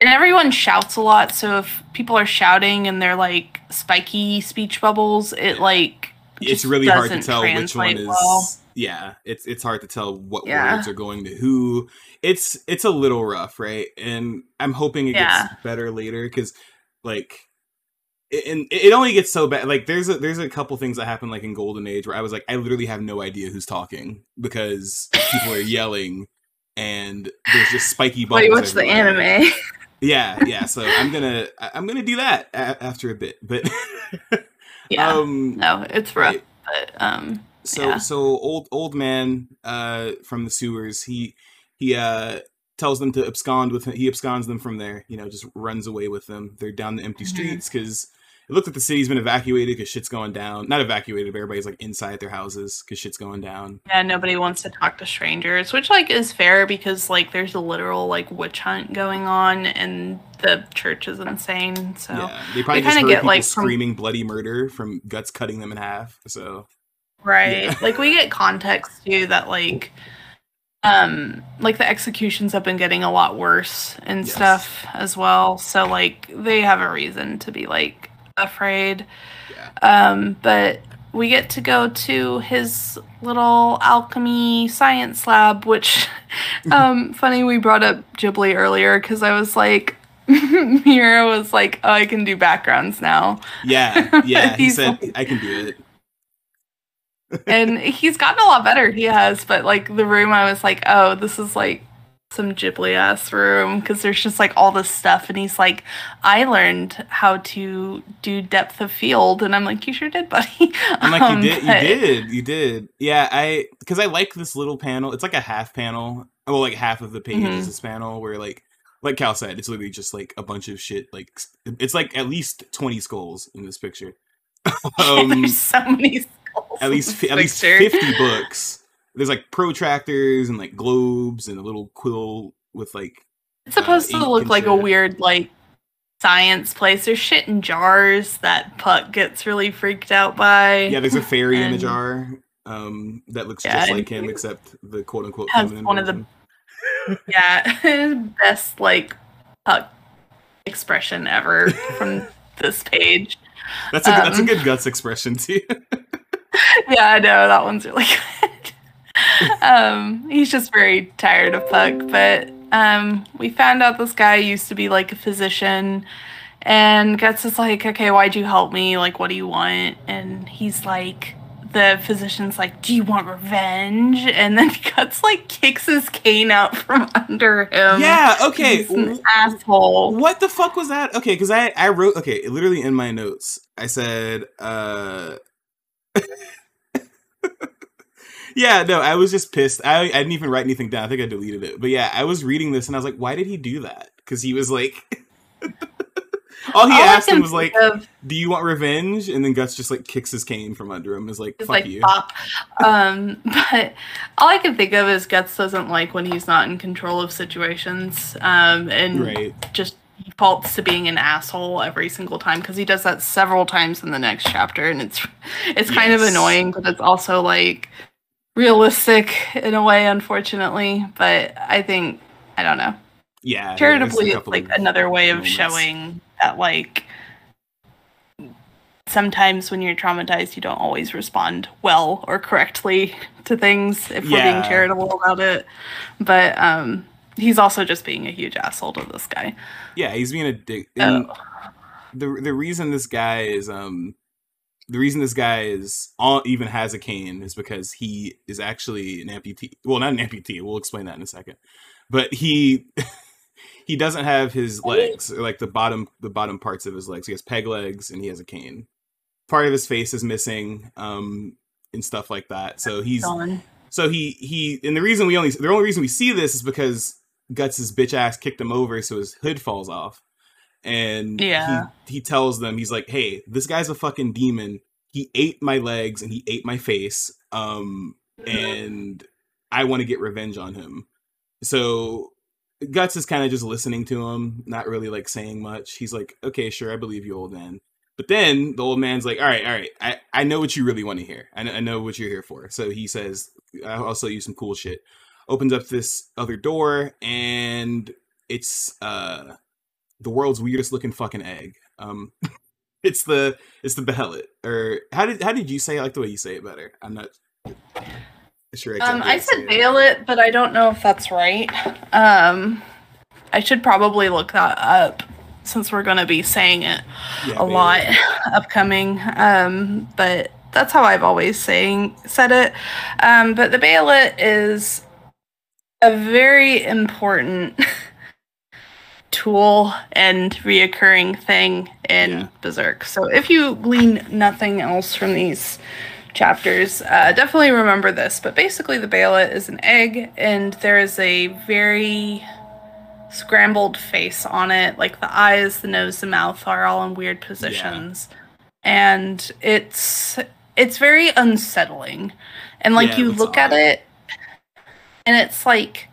and everyone shouts a lot so if people are shouting and they're like spiky speech bubbles it like it's really hard to tell which one is well. yeah it's it's hard to tell what Yeah. words are going to who it's it's a little rough right and i'm hoping it Yeah. gets better later because like and it only gets so bad like there's a there's a couple things that happen like in golden age where i was like i literally have no idea who's talking because people are yelling and there's just spiky bubbles Wait, what's the everywhere. anime? yeah yeah so i'm gonna i'm gonna do that a- after a bit but yeah, um no, it's rough, but um, so Yeah. so old old man uh from the sewers he he uh tells them to abscond with him he absconds them from there you know just runs away with them they're down the empty Mhm. streets because it looks like the city's been evacuated because shit's going down not evacuated but everybody's like inside their houses because shit's going down yeah, nobody wants to talk to strangers, which like is fair because like there's a literal like witch hunt going on, and the church is insane. So yeah they probably kinda get, people like, from- screaming bloody murder from guts cutting them in half so Right. Yeah. like we get context too that like um like the executions have been getting a lot worse and Yes. stuff as well. So like they have a reason to be like afraid. yeah Um but we get to go to his little alchemy science lab which um funny we brought up Ghibli earlier cuz I was like Miura was like, "Oh, I can do backgrounds now." yeah yeah he said like- i can do it and he's gotten a lot better. He has, but like the room, I was like, oh, this is like some Ghibli ass room because there's just like all this stuff, and he's like, I learned how to do depth of field, and I'm like, you sure did, buddy. I'm like, Um, you did, you did, you did. Yeah, I because I like this little panel. It's like a half panel. Well, like half of the page Mhm. is this panel where, like, like Cal said, it's literally just like a bunch of shit. Like, it's like at least twenty skulls in this picture. um, there's so many skulls. at least at least fifty books. There's like protractors and like globes and a little quill with like It's supposed uh, to look like a weird like science place. There's shit in jars that Puck gets really freaked out by. yeah. There's a fairy in a jar um that looks Yeah, just like him except the quote unquote has one of the version. Yeah, best like Puck expression ever from this page. That's a that's a um, good guts expression too. Yeah, I know that one's really good. Um, he's just very tired of Puck, but um, we found out this guy used to be like a physician, and Guts is like, "Okay, why'd you help me? Like, what do you want?" And he's like. The physician's like, "Do you want revenge?" And then Guts like kicks his cane out from under him. yeah. Okay. He's an asshole. What the fuck was that? Okay, because I I wrote okay, literally in my notes, I said, uh Yeah, no, I was just pissed. I, I didn't even write anything down. I think I deleted it. But yeah, I was reading this and I was like, why did he do that? Because he was like, all he All asked him was like, of "Do you want revenge?" And then Guts just like kicks his cane from under him. Is like, "Fuck like you." pop. Um, but all I can think of is Guts doesn't like when he's not in control of situations, um, and Right. just defaults to being an asshole every single time because he does that several times in the next chapter, and it's it's kind of annoying, but it's also like realistic in a way, unfortunately. But I think I don't know. Yeah. yeah, Charitably, it's like another way of moments. showing that like sometimes when you're traumatized you don't always respond well or correctly to things if we're being charitable about it but um he's also just being a huge asshole to this guy Yeah, he's being a dick. Oh. the the reason this guy is um the reason this guy is all, even has a cane is because he is actually an amputee. Well, not an amputee. We'll explain that in a second. But he he doesn't have his legs or like the bottom the bottom parts of his legs. He has peg legs and he has a cane. Part of his face is missing um and stuff like that. So he's so he he and the reason we only the only reason we see this is because Guts' bitch ass kicked him over so his hood falls off. And Yeah. he he tells them he's like, "Hey, this guy's a fucking demon he ate my legs and he ate my face. Um, and I want to get revenge on him. So Guts is kind of just listening to him, not really like saying much. He's like, okay, sure, I believe you, old man. But then the old man's like, all right, all right, I, I know what you really want to hear. I know, I know what you're here for. So he says, I'll sell you some cool shit. Opens up this other door, and it's uh the world's weirdest looking fucking egg. Um, it's the it's the behelit. Or how did how did you say? It? I like the way you say it better. I'm not sure. Exactly um, I said Behelit, but I don't know if that's right. Um, I should probably look that up since we're going to be saying it yeah, a lot upcoming. Um, but that's how I've always saying said it. Um, but the Behelit is a very important tool and reoccurring thing in yeah. Berserk. So if you glean nothing else from these chapters, uh, definitely remember this. But basically, the Behelit is an egg, and there is a very scrambled face on it. Like the eyes, the nose, the mouth are all in weird positions, yeah. and it's it's very unsettling. And like yeah, you look odd. at it, and it's like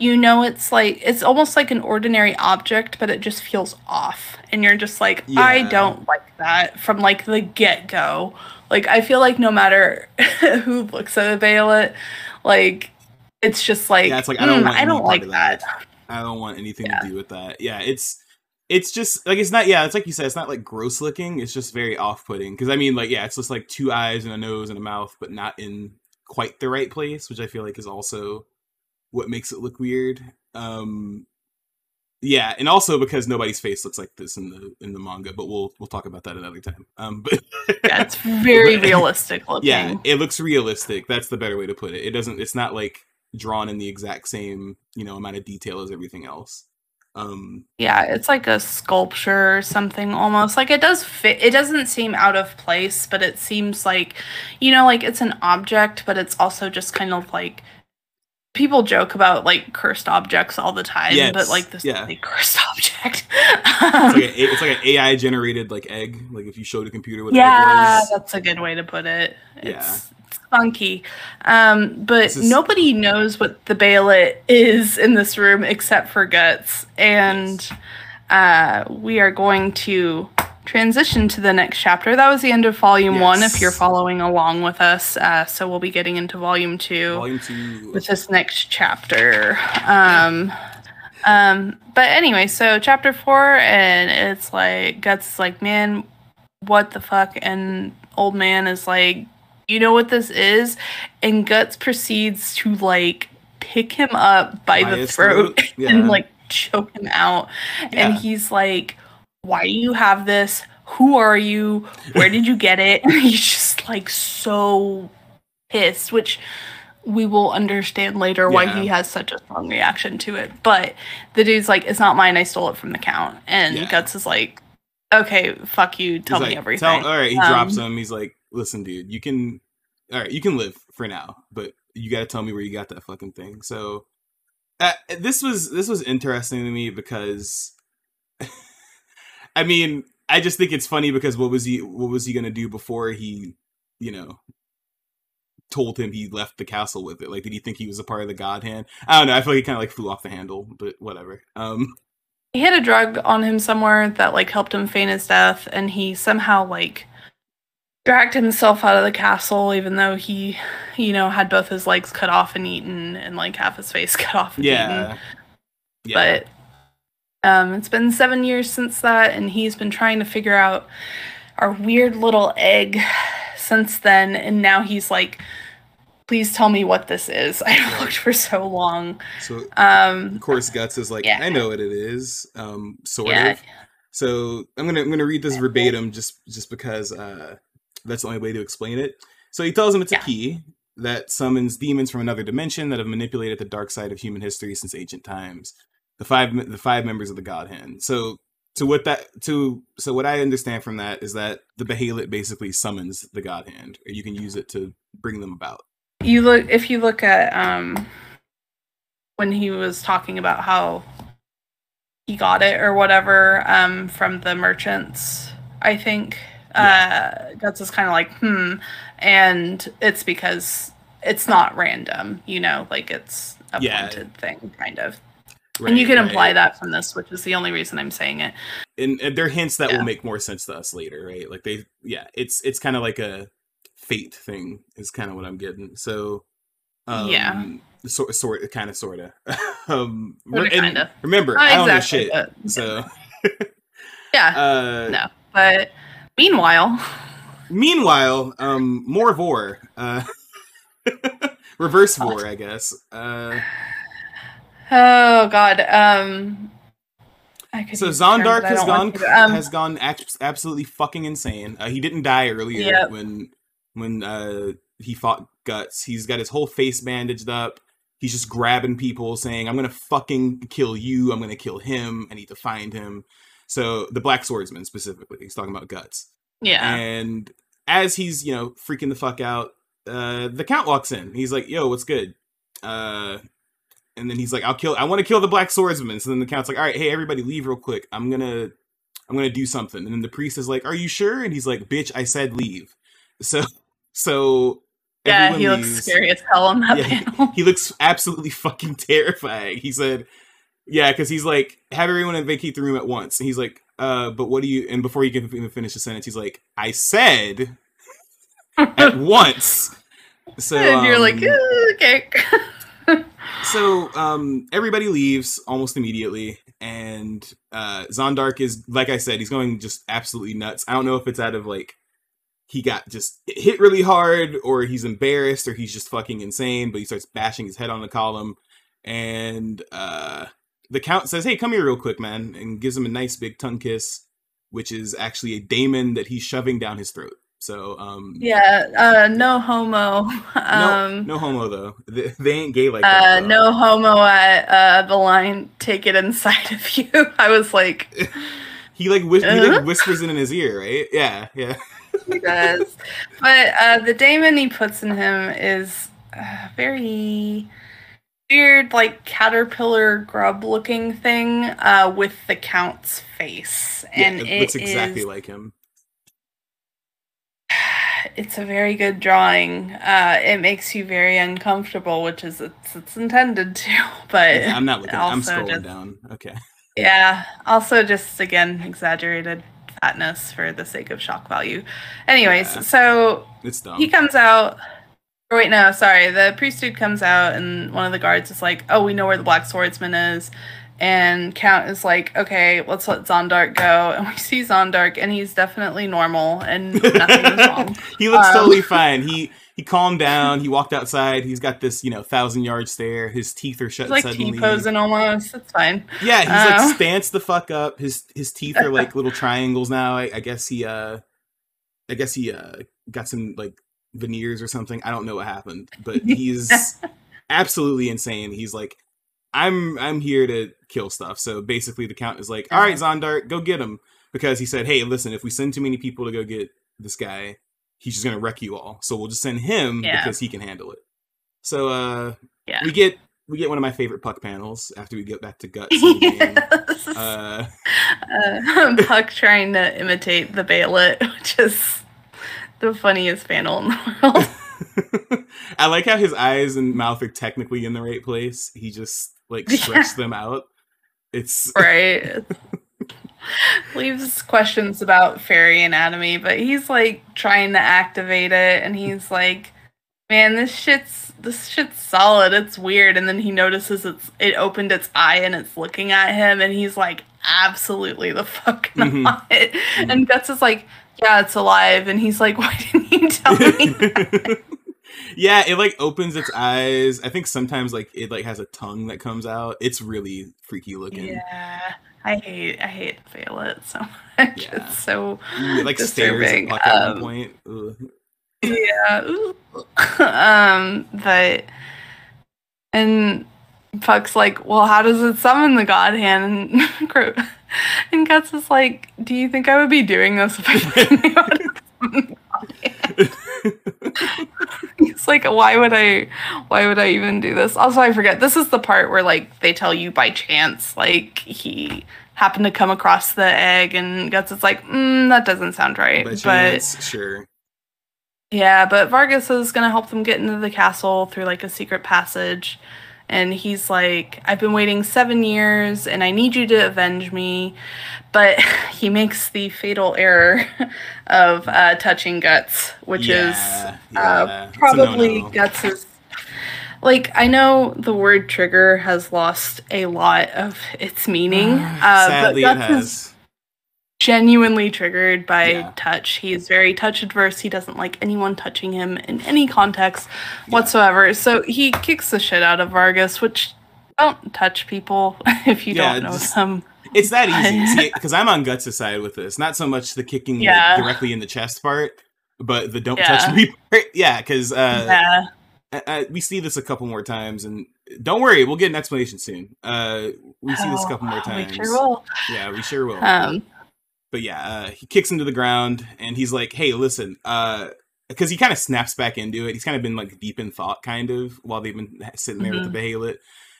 you know it's like it's almost like an ordinary object but it just feels off and you're just like yeah. i don't like that from like the get-go like i feel like no matter who looks at a Behelit like it's just like, yeah, it's like i don't, mm, I don't like that. that. i don't want anything yeah. to do with that yeah it's it's just like it's not yeah it's like you said it's not like gross looking it's just very off-putting because i mean like yeah it's just like two eyes and a nose and a mouth but not in quite the right place which i feel like is also what makes it look weird. Um, yeah, and also because nobody's face looks like this in the in the manga, but we'll we'll talk about that another time. Um, but yeah, it's very but, realistic looking. Yeah, it looks realistic. That's the better way to put it. It doesn't. It's not like drawn in the exact same you know amount of detail as everything else. Um, yeah, it's like a sculpture or something almost. Like it does fit. It doesn't seem out of place, but it seems like you know, like it's an object, but it's also just kind of like people joke about like cursed objects all the time, yes. but like this yeah. cursed object. it's, like a, it's like an AI generated like egg. Like if you showed a computer what yeah, that's a good way to put it. It's, yeah. it's funky, um, but is... nobody knows what the Behelit is in this room except for Guts, and yes. uh, we are going to transition to the next chapter. That was the end of volume yes. one, if you're following along with us. Uh, so we'll be getting into volume two, volume two. with this next chapter. Um, um, but anyway, so chapter four, and it's like Guts is like, man, what the fuck? And old man is like, you know what this is? And Guts proceeds to like pick him up by, by the throat, throat. Yeah. and like choke him out. Yeah. And he's like, why do you have this? Who are you? Where did you get it? He's just like so pissed, which we will understand later yeah. why he has such a strong reaction to it. But the dude's like, it's not mine. I stole it from the count. And yeah. Guts is like, okay, fuck you. Tell he's me like, everything. Tell, all right. He um, drops him. He's like, listen, dude, you can, all right, you can live for now, but you got to tell me where you got that fucking thing. So uh, this was, this was interesting to me because I mean, I just think it's funny because what was he what was he gonna do before he, you know, told him he left the castle with it? Like, did he think he was a part of the God Hand? I don't know. I feel like he kind of like flew off the handle, but whatever. Um, he had a drug on him somewhere that like helped him feign his death, and he somehow like dragged himself out of the castle, even though he, you know, had both his legs cut off and eaten, and like half his face cut off and yeah. eaten. Yeah. But um, it's been seven years since that, and he's been trying to figure out our weird little egg since then. And now he's like, please tell me what this is. I looked for so long. So, um, of course, Guts is like, yeah. I know what it is, um, sort yeah. of. So I'm gonna I'm gonna read this verbatim just just because uh, that's the only way to explain it. So he tells him it's yeah. a key that summons demons from another dimension that have manipulated the dark side of human history since ancient times the five the five members of the God Hand. So to what that to so what I understand from that is that the Behelit basically summons the God Hand, or you can use it to bring them about. You look if you look at um when he was talking about how he got it or whatever um from the merchants, I think Uh, Guts is kind of like, hmm, and it's because it's not random, you know, like it's a Yeah. thing, kind of. Right, and you can imply that from this, which is the only reason I'm saying it. and, and they're hints that Yeah. will make more sense to us later, right? Like they, yeah, it's it's kind of like a fate thing, is kind of what I'm getting. So, um, Yeah. sort sort kind of sort of. um, Sorta, and kinda. remember, Not I don't know shit, so Yeah, uh, no. But meanwhile, Meanwhile, um, more vor, uh, reverse vor, I guess. Uh, oh god, um, I could so Zondark has gone. Um, has gone absolutely fucking insane. Uh, he didn't die earlier Yep. when when uh, he fought Guts. He's got his whole face bandaged up. He's just grabbing people, saying, "I'm gonna fucking kill you. I'm gonna kill him. I need to find him." So the Black Swordsman specifically, he's talking about Guts. yeah, And as he's, you know, freaking the fuck out, uh, the count walks in. He's like, yo, what's good? Uh, and then he's like, I'll kill, I want to kill the black swordsman. So then the count's like, all right, hey, everybody leave real quick. I'm gonna, I'm gonna do something. And then the priest is like, are you sure? And he's like, bitch, I said leave. So, so. yeah. He looks leaves. scary as hell on that Yeah, he- panel. He looks absolutely fucking terrifying. He said, "Yeah," because he's like, "Have everyone vacate the room at once." And he's like, "Uh, but what do you?" And before he can even finish the sentence, he's like, "I said at once." So and you're like, um, "Uh, okay. so um, everybody leaves almost immediately, and uh, Zondark is like I said, he's going just absolutely nuts. I don't know if it's out of like he got just hit really hard, or he's embarrassed, or he's just fucking insane. But he starts bashing his head on the column, and uh, the count says, "Hey, come here real quick, man," and gives him a nice big tongue kiss, which is actually a daemon that he's shoving down his throat. So um, yeah, uh, no homo. Um, no, no homo though. They, they ain't gay like uh, that. though. no homo at uh, the line. Take it inside of you. I was like, He like, whis- he like whispers it in his ear, right? Yeah, yeah. he does. but uh, the daemon he puts in him is uh, very weird, like caterpillar grub looking thing uh, with the count's face, and it, it looks exactly is- like him. It's a very good drawing. Uh, it makes you very uncomfortable, which is it's, it's intended to. But I'm not looking. I'm scrolling just- down. Okay. Yeah. Also, just again, exaggerated fatness for the sake of shock value. Anyways, Yeah. so It's dumb. he comes out. Or wait, no, sorry. The priest dude comes out, and one of the guards is like, "Oh, we know where the black swordsman is." And Count is like, "Okay, let's let Zondark go." And we see Zondark, and he's definitely normal, and nothing is wrong. he looks Um, totally fine. He he calmed down. He walked outside. He's got this, you know, thousand yard stare. His teeth are shut He's like suddenly. T posing almost. It's fine. Yeah, he's Uh, like stanced the fuck up. His his teeth are like little triangles now. I, I guess he uh I guess he uh got some like veneers or something. I don't know what happened, but he's absolutely insane. He's like I'm I'm here to kill stuff. So basically the count is like, "All right, Zondark, go get him." Because he said, "Hey, listen, if we send too many people to go get this guy, he's just going to wreck you all. So we'll just send him Yeah. because he can handle it." So uh Yeah. we get we get one of my favorite puck panels after we get back to guts. yes. Uh, uh, Puck trying to imitate the Behelit, which is the funniest panel in the world. I like how his eyes and mouth are technically in the right place. He just like Yeah. them out. It's right? Leaves questions about fairy anatomy, but he's like trying to activate it, and he's like, "Man, this shit's this shit's solid. It's weird." And then he notices it's it opened its eye and it's looking at him, and he's like, "Absolutely the fuck not!" Mhm. And Guts is like, "Yeah, it's alive," and he's like, "Why didn't you tell me?" yeah, it like opens its eyes. I think sometimes like it like has a tongue that comes out. It's really freaky looking. Yeah, I hate I hate Behelit so much. Yeah. It's so It like stares at Disturbing, Puck at um, one point. Ugh. yeah. um, but and Puck's like, well, how does it summon the God Hand? And and Guts is like, do you think I would be doing this if I how to summon the God Hand? He's like, why would I? Why would I even do this? Also, I forget. This is the part where like they tell you by chance, like he happened to come across the egg, and Guts is like, mm, "That doesn't sound right." By but chance, sure. yeah, but Vargas is gonna help them get into the castle through like a secret passage. And he's like, I've been waiting seven years and I need you to avenge me. But he makes the fatal error of uh, touching Guts, which Yeah, is yeah, uh, probably. Guts's. Like, I know the word trigger has lost a lot of its meaning. Uh, Sadly, but it Guts is has. Genuinely triggered by Yeah. touch. He's very touch adverse. He doesn't like anyone touching him in any context whatsoever. So he kicks the shit out of Vargas, which don't touch people if you Yeah, don't know just- them. It's that easy. Because I'm on Guts' side with this. Not so much the kicking like, directly in the chest part, but the don't Yeah. touch me part. Yeah, because uh, yeah. I, I, we see this a couple more times, and don't worry, we'll get an explanation soon. Uh, we see this a Oh, couple more times. We sure will. Yeah, we sure will. Um, but yeah, uh, he kicks him to the ground, and he's like, "Hey, listen," because he kind of snaps back into it. He's kind of been like deep in thought, kind of, while they've been sitting there Mhm. with the Behelit.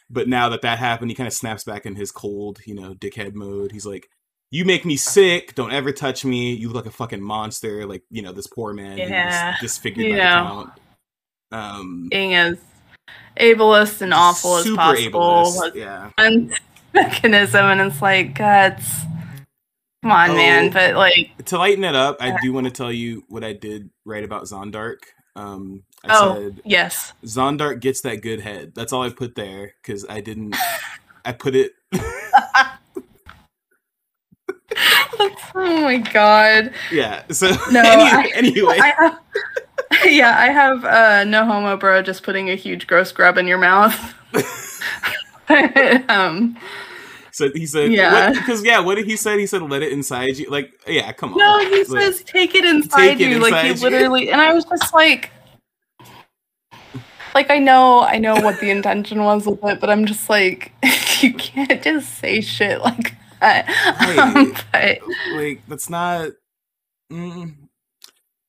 But now that that happened, he kind of snaps back in his cold, you know, dickhead mode. He's like, "You make me sick. Don't ever touch me. You look like a fucking monster. Like, you know, this poor man Yeah, disfigured you by know. the count." Um, being as ableist and awful as possible ableist, Yeah. mechanism, and it's like, guts. Come on, Oh. man. But like, To lighten it up, I do want to tell you what I did right about Zondark. Um, I oh said yes, Zondark gets that good head. That's all I put there because I didn't. I put it. oh my god. Yeah. So No, anyway, I- anyway I have, yeah, I have uh, no homo, bro. Just putting a huge gross grub in your mouth. um, so he said, Yeah. because yeah, what did he say? He said, "Let it inside you." Like, yeah, come on. no, he Like, says take it inside Take it you. like he inside you. literally, and I was just like, like I know, I know what the intention was with it, but I'm just like, you can't just say shit like that. Um, but, like that's not. Mm.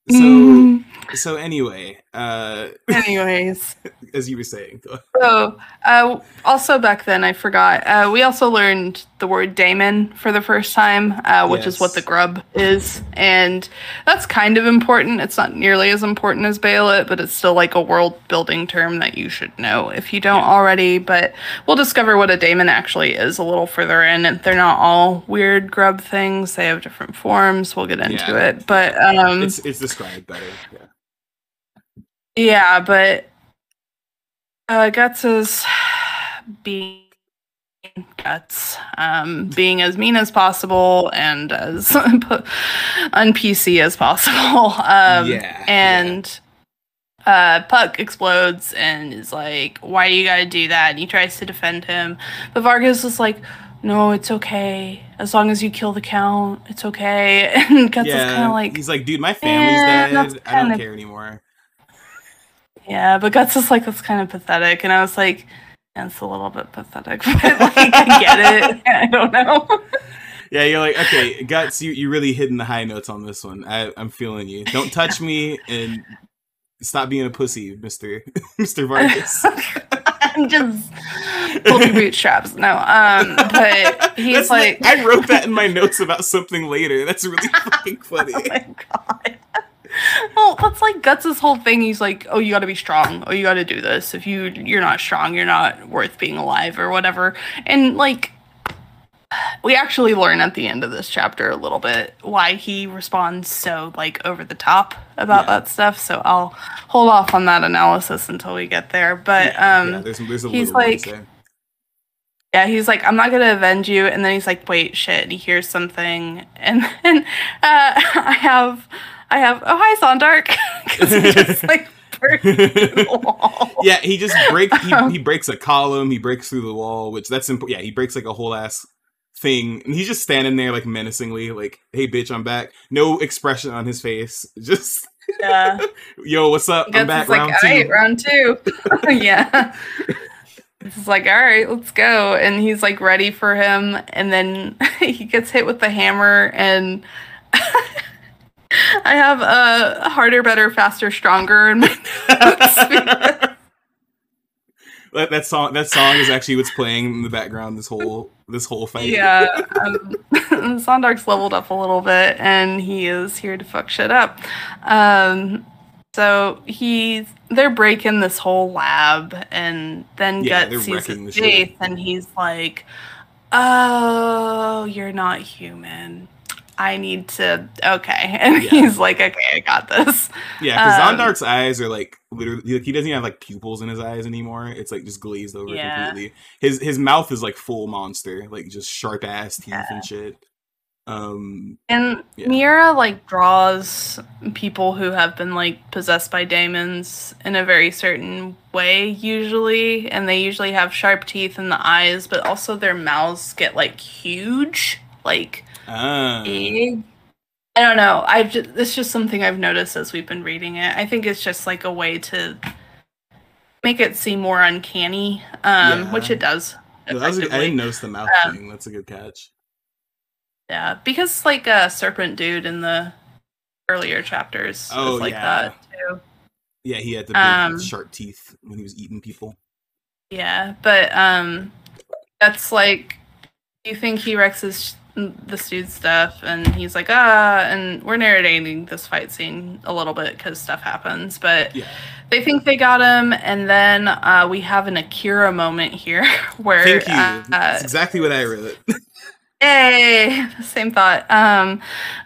So mm, so anyway, uh, anyways. as you were saying, So, uh, also back then, I forgot. Uh, we also learned the word daemon for the first time, uh, which is what the grub is, and that's kind of important. It's not nearly as important as Behelit, but it's still like a world building term that you should know if you don't already. But we'll discover what a daemon actually is a little further in, and they're not all weird grub things. They have different forms. We'll get into Yeah. it, but um, it's it's described better. Yeah. Yeah, but uh, Guts is being Guts, um, being as mean as possible and as un PC as possible. Um, Yeah, and uh, Puck explodes and is like, "Why do you gotta do that?" And he tries to defend him, but Vargas is like. No, it's okay. As long as you kill the count, it's okay. And Guts is kind of like, he's like, dude, my family's "Eh, dead. I don't care anymore. Yeah, but Guts is like that's kind of pathetic, and I was like, that's a little bit pathetic, but like I get it. I don't know. Yeah, you're like, okay, guts, you you really hitting the high notes on this one. I, I'm feeling you. Don't touch me and stop being a pussy, Mister Mister Vargas. I'm just pull your bootstraps. No, um, but he's That's like, I wrote that in my notes about something later. That's really fucking funny. oh my god. Well, that's like Guts' whole thing. He's like, "Oh, you got to be strong. Oh, you got to do this. If you you're not strong, you're not worth being alive or whatever." And like, we actually learn at the end of this chapter a little bit why he responds so like over the top about Yeah. that stuff. So I'll hold off on that analysis until we get there. But um, yeah, there's there's a he's little more to like- yeah, he's like, I'm not gonna avenge you, and then he's like, wait, shit, he hears something, and then uh, I have, I have, oh hi, Zondark, because he just like burst the wall. yeah, he just break he, he um, breaks a column, he breaks through the wall, which that's important. Yeah, he breaks like a whole ass thing, and he's just standing there like menacingly, like, "Hey, bitch, I'm back." No expression on his face, just yeah. yo, what's up? I'm back. is like, round two. right, round two. Oh, yeah. It's like, all right, let's go. And he's like ready for him. And then he gets hit with the hammer. And I have a harder, better, faster, stronger in my notes. that, that song that song is actually what's playing in the background this whole this whole fight. Yeah, um, Zondark's leveled up a little bit, and he is here to fuck shit up. Um, so he's they're breaking this whole lab, and then Yeah, Gut they're sees wrecking his the face, and he's like, "Oh, you're not human. I need to." Okay, and Yeah. he's like, "Okay, I got this." Yeah, because Um, Zondark's eyes are like literally like he doesn't even have like pupils in his eyes anymore. It's like just glazed over Yeah. completely. His his mouth is like full monster, like just sharp ass teeth Yeah. and shit. Um And Yeah. Miura like draws people who have been like possessed by demons in a very certain way usually, and they usually have sharp teeth in the eyes, but also their mouths get like huge, like ah. I don't know. I've just, it's just something I've noticed as we've been reading it. I think it's just like a way to make it seem more uncanny, um, Yeah. which it does. no, that was a, I didn't notice the mouth Um, thing. That's a good catch. Yeah, because like a serpent dude in the earlier chapters Oh, was like yeah. that too. Yeah, he had the big um, sharp teeth when he was eating people. Yeah, but um, that's like do you think he wrecks this dude's stuff, and he's like ah, and we're narrating this fight scene a little bit because stuff happens, but Yeah. they think they got him, and then uh, we have an Akira moment here where Thank you. uh, That's exactly what I wrote. Yay! Same thought. Um,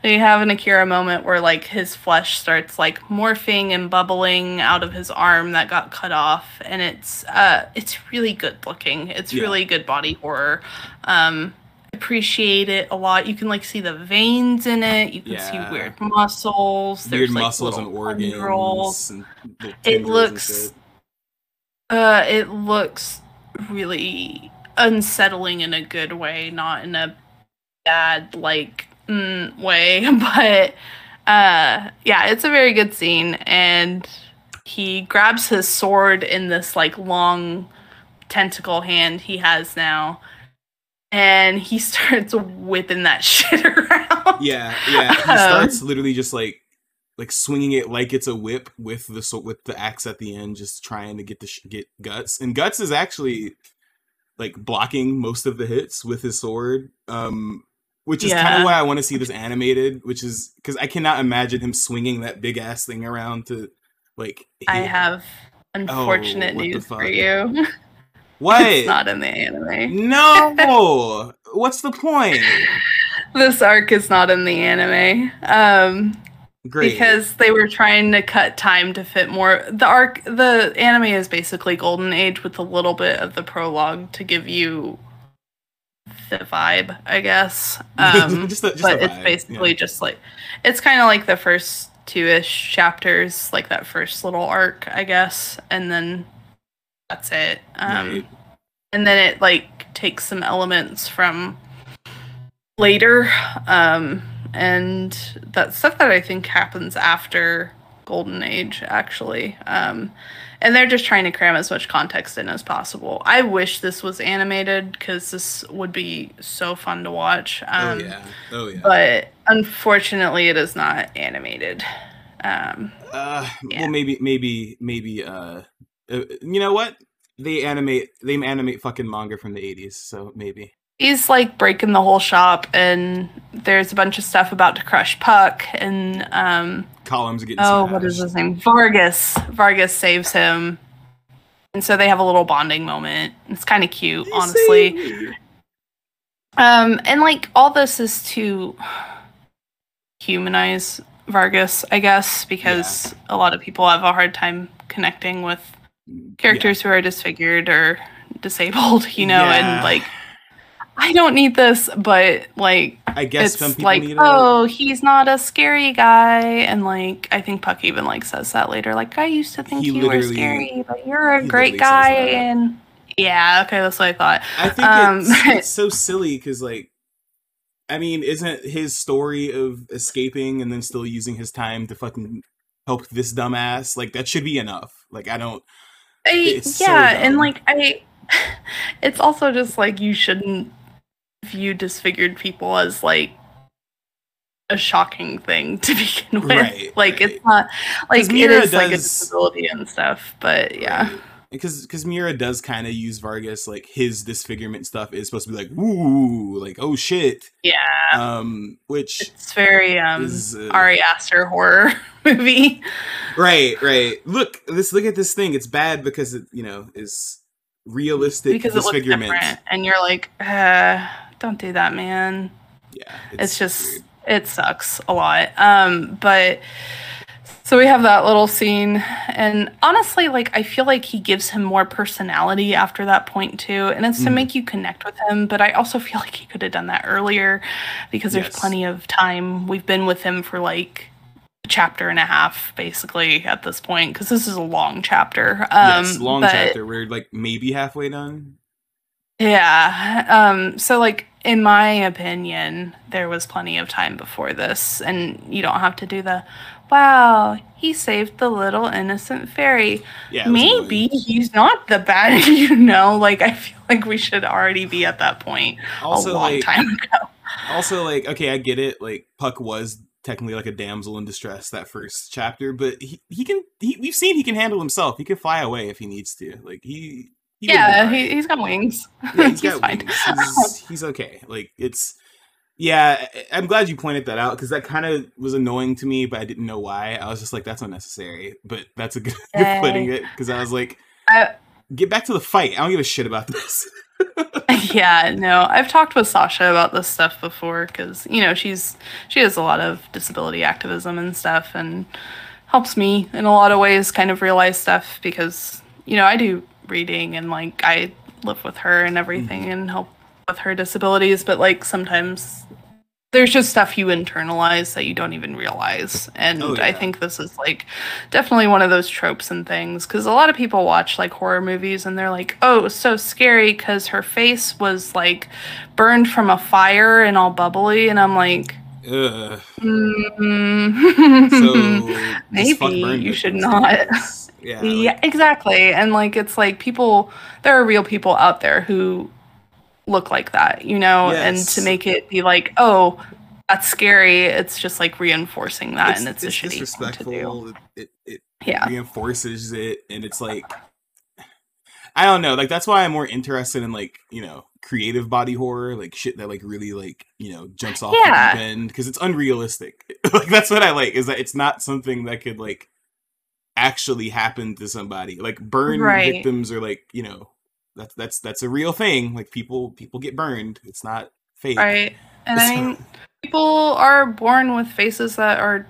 we have an Akira moment where like his flesh starts like morphing and bubbling out of his arm that got cut off, and it's uh, it's really good looking. It's Yeah. really good body horror. Um, appreciate it a lot. You can like see the veins in it. You can Yeah. see weird muscles. Weird There's, like, muscles and organs. And It looks uh, it looks really unsettling in a good way, not in a bad like mm, way. But uh, yeah, it's a very good scene, and he grabs his sword in this like long tentacle hand he has now, and he starts whipping that shit around. Yeah, yeah. He Um, starts literally just like like swinging it like it's a whip with the so- with the axe at the end, just trying to get the sh- get guts. And guts is actually like blocking most of the hits with his sword. Um, which is kind of why I want to see this animated. Which is because I cannot imagine him swinging that big ass thing around to like. I have unfortunate Oh, news for you. what? it's not in the anime. no. What's the point? this arc is not in the anime um Great. because they were trying to cut time to fit more the arc the anime is basically golden age with a little bit of the prologue to give you the vibe i guess um Just the- just but it's basically yeah. just like it's kind of like the first two-ish chapters like that first little arc i guess and then that's it um Right. and then it like takes some elements from later um and that stuff that i think happens after golden age actually um and they're just trying to cram as much context in as possible i wish this was animated because this would be so fun to watch um oh yeah. Oh yeah. but unfortunately it is not animated um Uh, Yeah. well, maybe, maybe, maybe. Uh, uh, you know what? They animate. They animate fucking manga from the '80s, so maybe. he's like breaking the whole shop and there's a bunch of stuff about to crush puck and um Columns getting. oh smashed. what is his name vargas vargas saves him and so they have a little bonding moment it's kind of cute honestly um and like all this is to humanize vargas i guess because a lot of people have a hard time connecting with characters who are disfigured or disabled you know Yeah. and like i don't need this but like I guess some it's people like need it. oh he's not a scary guy and like i think puck even like says that later like i used to think He you were scary but you're a great guy and yeah okay that's what i thought I think um, it's, it's so silly because, like, I mean, isn't his story of escaping and then still using his time to fucking help this dumbass like that should be enough? Like, I don't. I, It's so yeah and like i it's also just like you shouldn't view disfigured people as like a shocking thing to begin with Right, like right. it's not like it is is like a disability and stuff but yeah Right. Because because Miura does kind of use Vargas like his disfigurement stuff is supposed to be like ooh like oh shit Yeah. um which It's very um is uh, Ari Aster horror movie. right right look this look at this thing it's bad because it you know is realistic Because disfigurement different. And you're like, uh, don't do that, man. yeah it's just weird. it sucks a lot um but so we have that little scene and honestly like i feel like he gives him more personality after that point too and it's to Mhm. make you connect with him but i also feel like he could have done that earlier because there's Yes. plenty of time we've been with him for like a chapter and a half basically at this point because this is a long chapter um yes long but- chapter we're like maybe halfway done yeah. Um, so like in my opinion, there was plenty of time before this, and you don't have to do the wow, he saved the little innocent fairy. yeah. Maybe he's not the bad, you know, like I feel like we should already be at that point also a long like time ago. also like okay i get it like puck was technically like a damsel in distress that first chapter but he, he can he, we've seen he can handle himself he can fly away if he needs to like he, he Yeah, he, he's got wings. yeah, he's he's got fine. wings. He's, he's okay like it's yeah i'm glad you pointed that out because that kind of was annoying to me but i didn't know why. I was just like that's unnecessary but that's a good, good putting it because i was like I- get back to the fight. I don't give a shit about this. Yeah, no, I've talked with Sasha about this stuff before because you know she's she has a lot of disability activism and stuff, and helps me in a lot of ways kind of realize stuff because you know I do reading and like I live with her and everything mm-hmm. and help with her disabilities, but like sometimes there's just stuff you internalize that you don't even realize. And Oh, I think this is like definitely one of those tropes and things because a lot of people watch like horror movies and they're like, oh, it was so scary because her face was like burned from a fire and all bubbly. And I'm like, Ugh. mm, so Maybe you should not. Yeah yeah, exactly. And like, it's like people, there are real people out there who look like that, you know, and to make it be like, oh, that's scary, it's just like reinforcing that, and it's, a shitty thing to do. It, it, it Yeah. reinforces it, and it's like I don't know. Like that's why I'm more interested in like you know creative body horror, like shit that like really like you know jumps off Yeah. the deep end because it's unrealistic. like that's what I like is that it's not something that could like actually happen to somebody. Like burn Right. victims or like you know that's that's that's a real thing. Like people people get burned. It's not fake. Right. And I mean, people are born with faces that are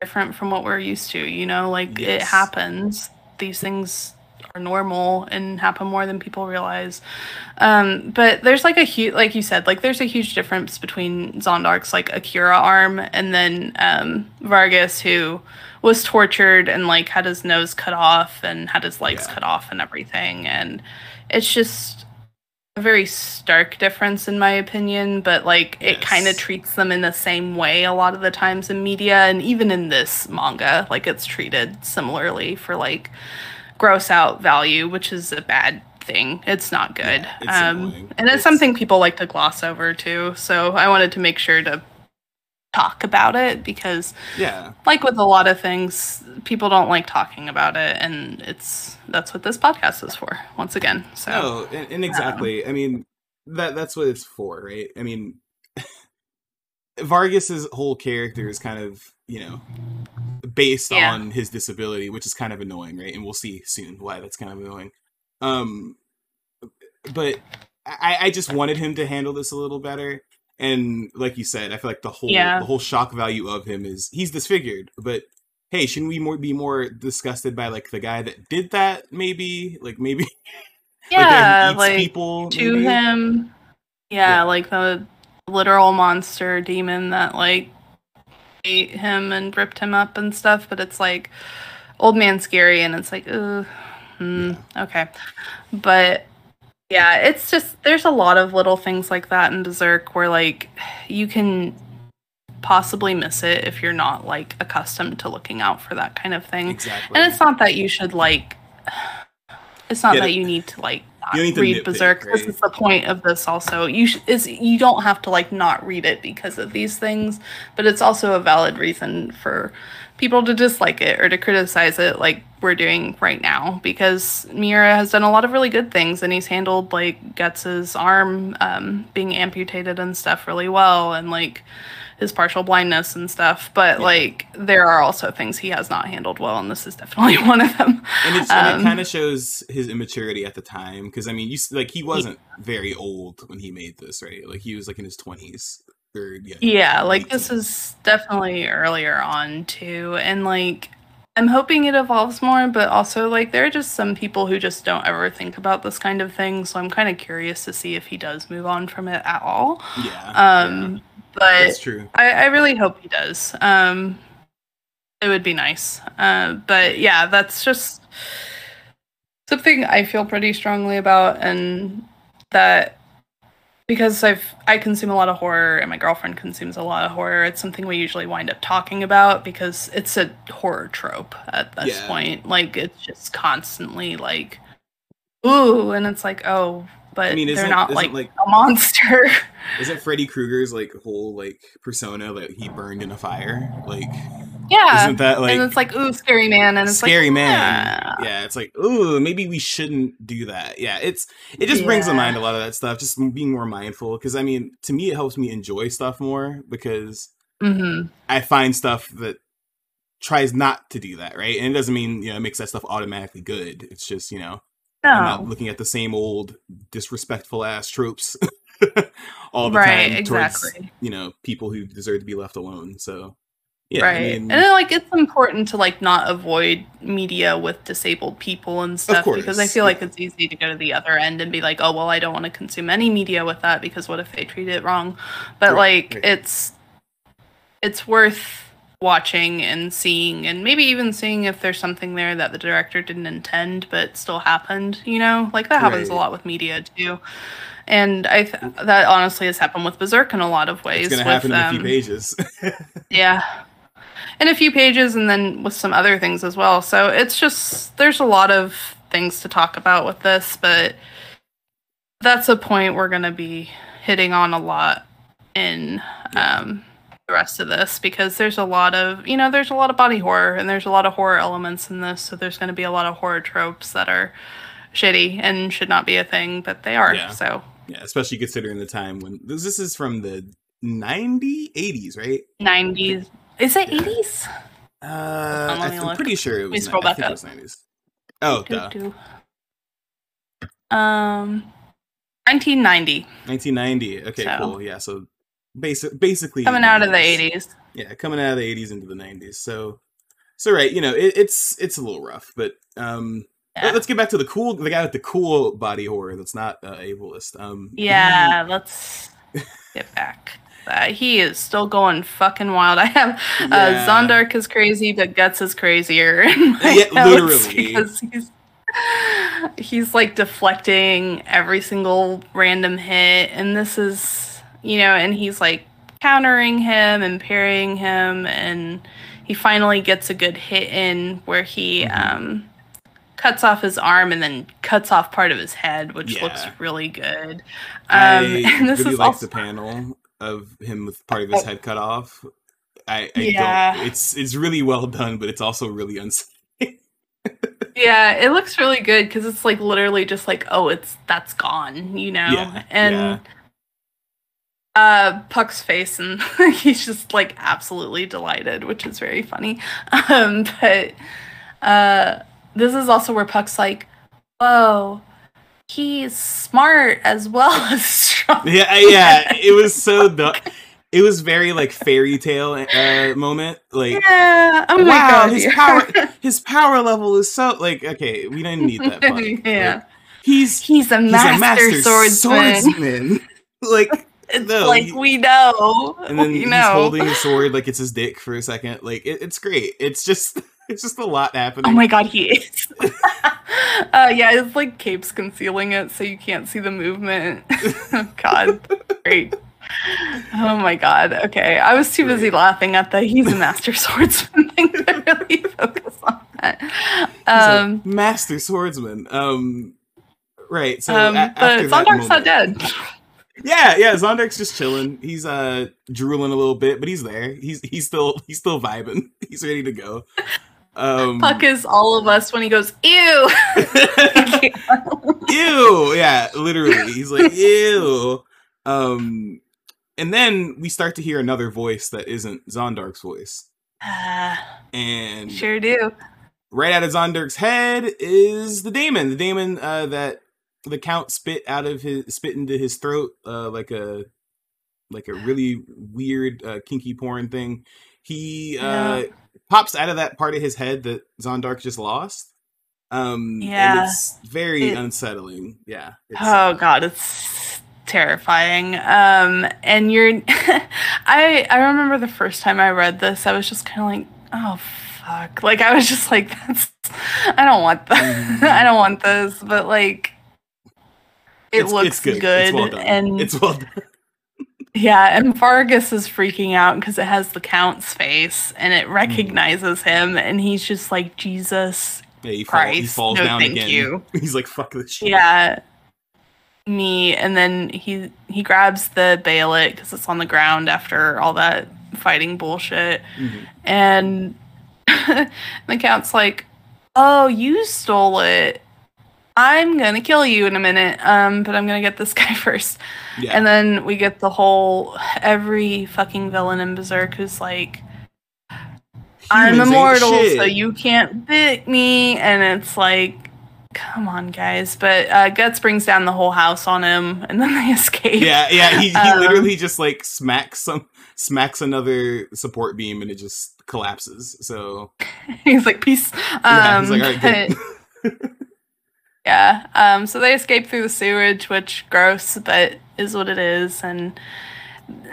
different from what we're used to, you know, like it happens. These things are normal and happen more than people realize. Um, but there's like a huge, like you said, like there's a huge difference between Zondark's like Akira arm and then um, Vargas, who was tortured and like had his nose cut off and had his legs Yeah. cut off and everything. And it's just a very stark difference in my opinion, but like it kind of treats them in the same way a lot of the times in media and even in this manga, like it's treated similarly for like gross out value, which is a bad thing. It's not good. Yeah, it's um and it's, It's- something people like to gloss over too. So I wanted to make sure to talk about it because Yeah. like with a lot of things, people don't like talking about it and it's that's what this podcast is for once again. So No, and, and exactly. I mean, that that's what it's for, right? I mean, Vargas's whole character is kind of, you know, based Yeah. on his disability, which is kind of annoying, right? And we'll see soon why that's kind of annoying. Um, but I, I just wanted him to handle this a little better. And like you said, I feel like the whole Yeah. the whole shock value of him is he's disfigured, but hey, shouldn't we more be more disgusted by like the guy that did that? Maybe, like maybe yeah, eats like people to maybe? him. Yeah, Yeah. like the literal monster demon that like ate him and ripped him up and stuff. But it's like old man scary, and it's like, ugh, hmm, okay. But yeah, it's just there's a lot of little things like that in Berserk where like you can possibly miss it if you're not like accustomed to looking out for that kind of thing. Exactly. And it's not that you should like it's not that you need to like not read nitpick, Berserk. Right? This is the point of this. Also, you sh- is you don't have to like not read it because of these things, but it's also a valid reason for people to dislike it or to criticize it, like we're doing right now. Because Miura has done a lot of really good things, and he's handled like Guts's arm um, being amputated and stuff really well, and like his partial blindness and stuff. But yeah. like there are also things he has not handled well, and this is definitely one of them. And, it's, um, and it um, kind of shows his immaturity at the time because I mean, you like he wasn't very old when he made this, right? Like he was like in his twenties. Or, yeah, yeah like this is definitely earlier on too and like I'm hoping it evolves more, but also like there are just some people who just don't ever think about this kind of thing. So I'm kind of curious to see if he does move on from it at all. Yeah. Um, yeah. but That's true. I, I really hope he does. Um, it would be nice. Uh, but yeah, that's just something I feel pretty strongly about, and that because I've I consume a lot of horror and my girlfriend consumes a lot of horror. It's something we usually wind up talking about because it's a horror trope at this yeah. point. Like it's just constantly like ooh and it's like oh but I mean, they're not like, like, a monster. Isn't Freddy Krueger's like whole like persona that he burned in a fire? Like yeah. Isn't that like And it's like, ooh, scary man, and it's scary like, man. Yeah. yeah, it's like, ooh, maybe we shouldn't do that. Yeah, it's it just yeah. brings to mind a lot of that stuff, just being more mindful. Because I mean, to me it helps me enjoy stuff more because mm-hmm. I find stuff that tries not to do that, right? And it doesn't mean, you know, it makes that stuff automatically good. It's just, you know, no. I'm not looking at the same old disrespectful ass tropes all the right, time exactly. towards you know people who deserve to be left alone. So yeah, right, I mean, and then, like it's important to like not avoid media with disabled people and stuff because I feel like it's easy to go to the other end and be like, oh well, I don't want to consume any media with that because what if they treat it wrong? But right, like right. it's it's worth watching and seeing and maybe even seeing if there's something there that the director didn't intend but still happened you know? Like that happens right. a lot with media too. And i th- that honestly has happened with berserk in a lot of ways it's gonna with, happen in um, a few pages. Yeah in a few pages and then with some other things as well. So it's just there's a lot of things to talk about with this but that's a point we're gonna be hitting on a lot in um the rest of this because there's a lot of you know there's a lot of body horror and there's a lot of horror elements in this so there's going to be a lot of horror tropes that are shitty and should not be a thing but they are yeah. so. Yeah especially considering the time when this, this is from the 90 80s right? 90s is it 80s uh i'm pretty sure it was, scroll back up. It was 90s oh duh. um 1990 1990 okay so. cool yeah so basic, basically coming out of the 80s. Yeah, coming out of the 80s into the 90s. So, so right, you know, it, it's it's a little rough, but um, yeah. let's get back to the cool, the guy with the cool body horror that's not uh, ableist. Um, yeah, let's get back. Uh, he is still going fucking wild. I have uh. Zondark is crazy, but Guts is crazier. yeah, literally, because he's he's like deflecting every single random hit, and this is you know, and he's like countering him and parrying him, and he finally gets a good hit in where he mm-hmm. um, cuts off his arm and then cuts off part of his head, which yeah. looks really good. Um, I and this really is like also- the panel of him with part of his head cut off. I, I yeah. don't. It's it's really well done, but it's also really unsafe. yeah, it looks really good because it's like literally just like, oh, it's that's gone, you know, yeah, and. Yeah uh Puck's face and he's just like absolutely delighted, which is very funny. Um but uh this is also where Puck's like, "Whoa, he's smart as well as strong." Yeah, yeah, it was so dumb. It was very like fairy tale uh, moment. Like, yeah, oh wow, God, his power, his power level is so like okay. We didn't need that. yeah, like, he's he's a master, he's a master swordsman. swordsman. like no, like he, we know. And then we he's know. holding a sword like it's his dick for a second. Like it, it's great. It's just it's just a lot happening. Oh my god, he is. uh, yeah, it's like capes concealing it so you can't see the movement. god, great. Oh my god. Okay, I was too busy laughing at the he's a master swordsman thing to really focus on that. Um, master swordsman. Um, right. So um, a- but after that Zondark's not dead. Yeah, yeah. Zondark's just chilling. He's uh drooling a little bit, but he's there. He's he's still he's still vibing. He's ready to go. Um, Puck is all of us when he goes, ew. ew. Yeah, literally. He's like ew. Um, and then we start to hear another voice that isn't Zondark's voice, Ah, and sure do. right out of Zondark's head is the daemon. The daemon uh, that the count spit out of his spit into his throat uh, like a like a really weird uh, kinky porn thing. He uh, Yeah. Pops out of that part of his head that Zondark just lost. Um, Yeah. and it's very It- unsettling. Yeah. Oh god, it's terrifying. Um and you're I I remember the first time I read this, I was just kind of like, "Oh fuck." Like I was just like that's I don't want that. I don't want this, but like it it's- looks it's good. good, It's well done. and it's well done. Yeah, and Vargas is freaking out because it has the count's face and it Mm-hmm. recognizes him and he's just like, "Jesus, Yeah, he, fall, he falls no down thank again. you. He's like, "Fuck this shit." yeah me and then he he grabs the Behelit because it's on the ground after all that fighting bullshit Mhm. and the count's like oh you stole it i'm gonna kill you in a minute um but i'm gonna get this guy first Yeah. and then we get the whole every fucking villain in berserk who's like I'm immortal, so you can't bit me. And it's like, come on, guys. But uh, Guts brings down the whole house on him, and then they escape. Yeah, yeah. He, he Um, literally just like smacks some smacks another support beam and it just collapses. So he's like, peace. yeah, Um, he's like, all right, good. Yeah. Um, so they escape through the sewage, which gross, but is what it is. And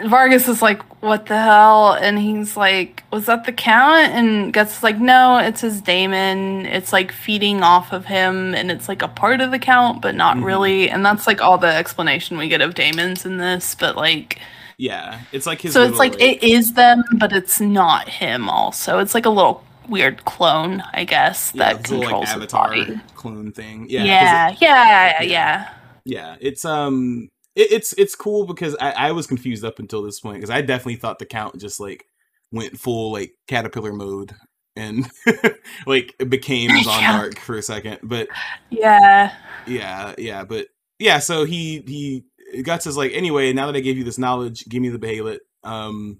Vargas is like, what the hell? And he's like, was that the count? And Guts is like, no, it's his daemon. It's like feeding off of him, and it's like a part of the count, but not Mhm. really. And that's like all the explanation we get of daemons in this. But like, yeah, it's like his. so it's little, like it is them, but it's not him. Also, it's like a little weird clone, I guess, yeah, that his controls like his avatar body. clone thing. Yeah, Yeah, it- yeah, yeah, yeah. yeah. It's um, it, it's it's cool because I, I was confused up until this point because I definitely thought the count just like went full like caterpillar mode and like it became Yeah. For a second, but yeah. yeah, yeah, but yeah. So he he Guts is like, anyway, now that I gave you this knowledge, give me the Behelit. Um,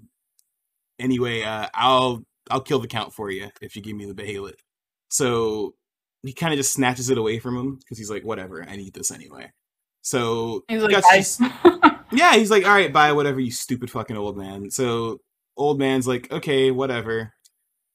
anyway, uh, I'll I'll kill the count for you if you give me the Behelit. So he kind of just snatches it away from him because he's like, whatever, I need this anyway. So He's like, just- yeah, he's like, all right, buy whatever, you stupid fucking old man. So old man's like, okay, whatever.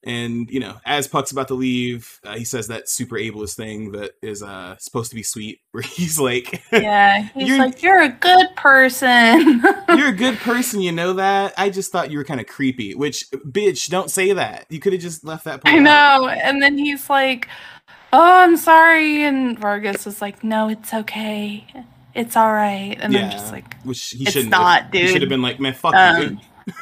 And you know, as Puck's about to leave, uh, he says that super ableist thing that is uh supposed to be sweet, where he's like, yeah, he's You're- like, "You're a good person." "You're a good person, you know that." I just thought you were kind of creepy. Which, bitch, don't say that. You could have just left that part. I out. know. And then he's like, "Oh, I'm sorry," and Vargas is like, "No, it's okay. It's all right." And I'm just like, Which he It's shouldn't. not, have. He should have been like, "Man, fuck Um, you."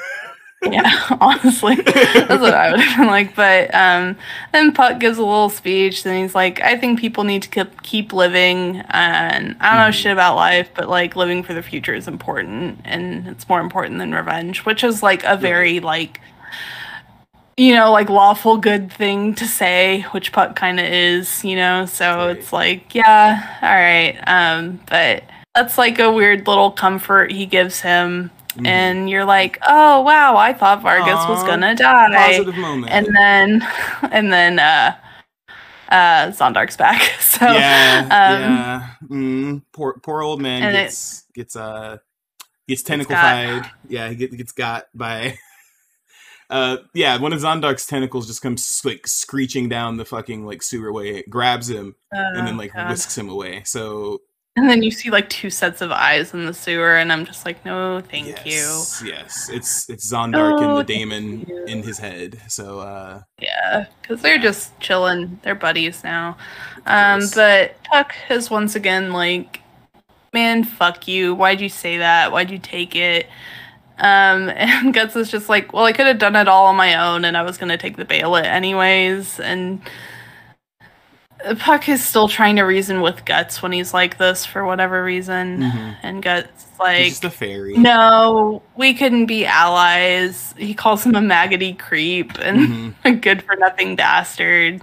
Yeah, honestly, that's what I would have been like. But um, then Puck gives a little speech, and he's like, "I think people need to keep keep living, and I don't know Mhm. shit about life, but like living for the future is important, and it's more important than revenge." Which is like a very like, you know, like lawful good thing to say, which Puck kind of is, you know. So Right. it's like, yeah, all right, um, but that's like a weird little comfort he gives him Mhm. and you're like, "Oh wow, I thought Vargas was gonna die," positive moment. and then, and then, uh, uh, Zondark's back. So, yeah, um, yeah. Mm, poor, poor old man and it- gets gets uh gets tentacleified. Yeah, he get, gets got by. Uh, yeah, one of Zondark's tentacles just comes like screeching down the fucking like sewer way, grabs him, and then oh, like God. whisks him away. So and then you see like two sets of eyes in the sewer, and I'm just like, "No, thank yes, yes, it's it's Zondark and Oh, the thank daemon in his head. So uh. Yeah, because they're just chilling. They're buddies now. Um, Yes. but Puck is once again like, "Man, fuck you. Why'd you say that? Why'd you take it?" Um, and Guts is just like, well, I could have done it all on my own, and I was gonna take the Behelit anyways. And Puck is still trying to reason with Guts when he's like this for whatever reason, Mhm. and Guts like, just a fairy. no, we couldn't be allies. He calls him a maggoty creep and Mhm. a good for nothing bastard.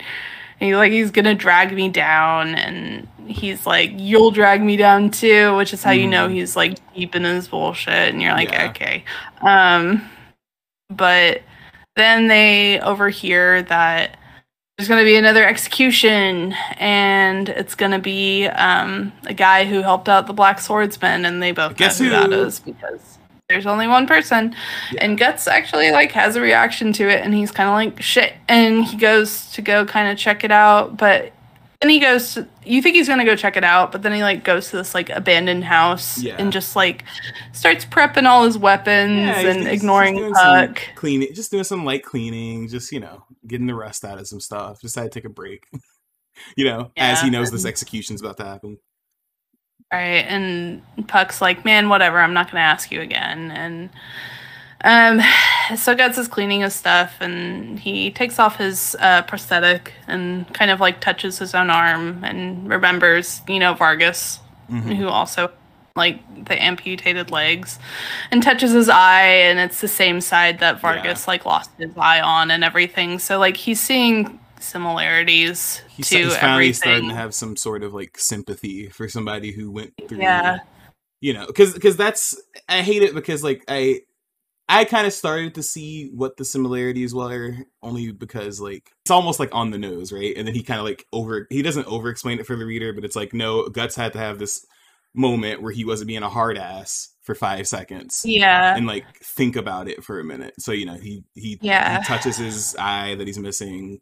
And he like he's gonna drag me down, and he's like, "You'll drag me down too," which is how you know Mhm. he's like deep in his bullshit, and you're like, Yeah. okay. Um, but then they overhear that there's going to be another execution and it's going to be um, a guy who helped out the black swordsman and they both Guess know who, that is because there's only one person. Yeah. and guts actually like has a reaction to it and he's kind of like shit. And he goes to go kind of check it out but then he goes to, you think he's gonna go check it out but then he like goes to this like abandoned house Yeah. and just like starts prepping all his weapons Yeah, and he's- ignoring he's puck cleaning, just doing some light cleaning, just you know, getting the rust out of some stuff. Decided to take a break. you know, as he Yeah, knows this execution's about to happen. Right, and Puck's like, "Man, whatever. I'm not gonna ask you again." And um, so Guts is cleaning his stuff, and he takes off his uh, prosthetic and kind of like touches his own arm and remembers, you know, Vargas, Mhm. who also like the amputated legs, and touches his eye, and it's the same side that Vargas like lost his eye on and everything. So like he's seeing similarities He's, to he's finally everything. starting to have some sort of like sympathy for somebody who went through. Yeah. You know, because because that's I hate it because like I I kind of started to see what the similarities were only because like it's almost like on the nose, right? And then he kind of like over he doesn't over explain it for the reader, but it's like no, Guts had to have this moment where he wasn't being a hard ass for five seconds yeah. and like think about it for a minute. So you know he he Yeah. he touches his eye that he's missing,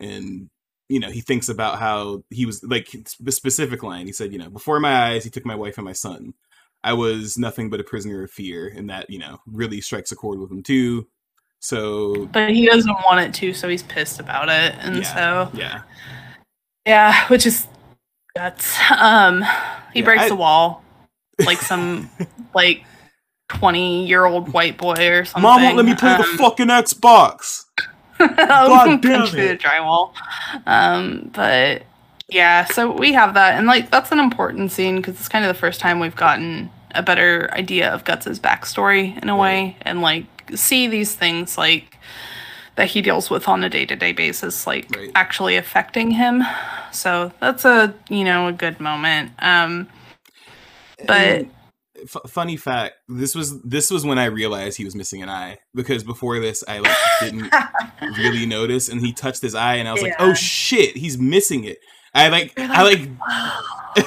and you know he thinks about how he was like the specific line. He said, you know, before my eyes, he took my wife and my son. I was nothing but a prisoner of fear, and that you know really strikes a chord with him too. So but he doesn't want it to, so he's pissed about it, and Yeah. so yeah, yeah, which is guts. Um, he Yeah, breaks I- the wall like some like twenty year old white boy or something. mom won't let me play the Um, fucking Xbox. God damn punch through the drywall. Um, but yeah, so we have that, and like that's an important scene because it's kind of the first time we've gotten a better idea of Guts's backstory in a way, and like see these things like that he deals with on a day to day basis, like Right. actually affecting him. So that's a you know a good moment. Um, but f- funny fact, this was this was when I realized he was missing an eye because before this I like didn't really notice, and he touched his eye, and I was like, "Oh shit, he's missing it." I like, You're I like, like,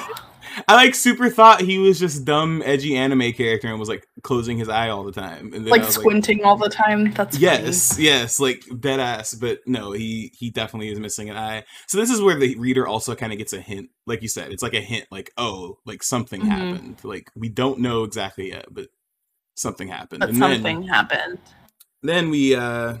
I like super thought he was just dumb, edgy anime character and was like closing his eye all the time, and like squinting all the time. That's funny. Yes, yes, like dead ass. But no, he he definitely is missing an eye. So this is where the reader also kind of gets a hint, like you said, it's like a hint, like oh, like something Mhm. happened. Like we don't know exactly yet, but something happened. but and something then happened. then we uh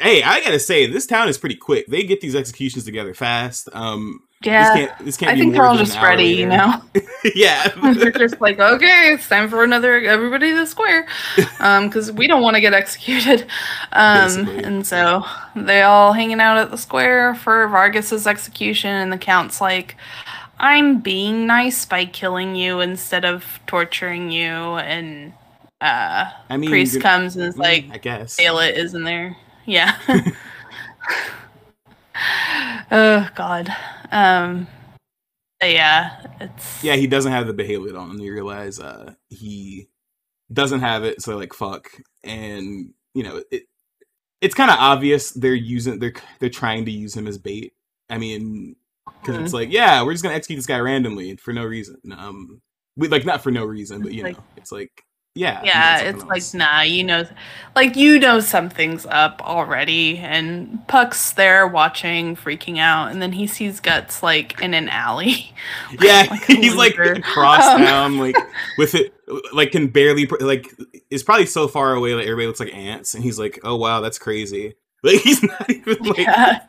hey i gotta say this town is pretty quick they get these executions together fast um Yeah. this can't this can't I be think they're all just ready, you know. yeah they're just like, okay, it's time for another everybody to the square, because we don't want to get executed. Um, Basically. and so they all hanging out at the square for Vargas's execution, and the count's like, "I'm being nice by killing you instead of torturing you." And uh, i mean priest comes and is like, i guess Ayla isn't there. Yeah. oh God. Um. yeah, it's yeah he doesn't have the behavior on you realize uh he doesn't have it so like fuck and you know it it's kind of obvious they're using they're they're trying to use him as bait i mean because Mhm. it's like yeah we're just gonna execute this guy randomly for no reason um we like not for no reason but you Like- know it's like yeah yeah, it's like nah, you know, like you know something's up already, and Puck's there watching, freaking out, and then he sees Guts like in an alley. yeah like he's like across Um, town like with it like can barely like is probably so far away like everybody looks like ants and he's like oh wow that's crazy like he's not even like yeah.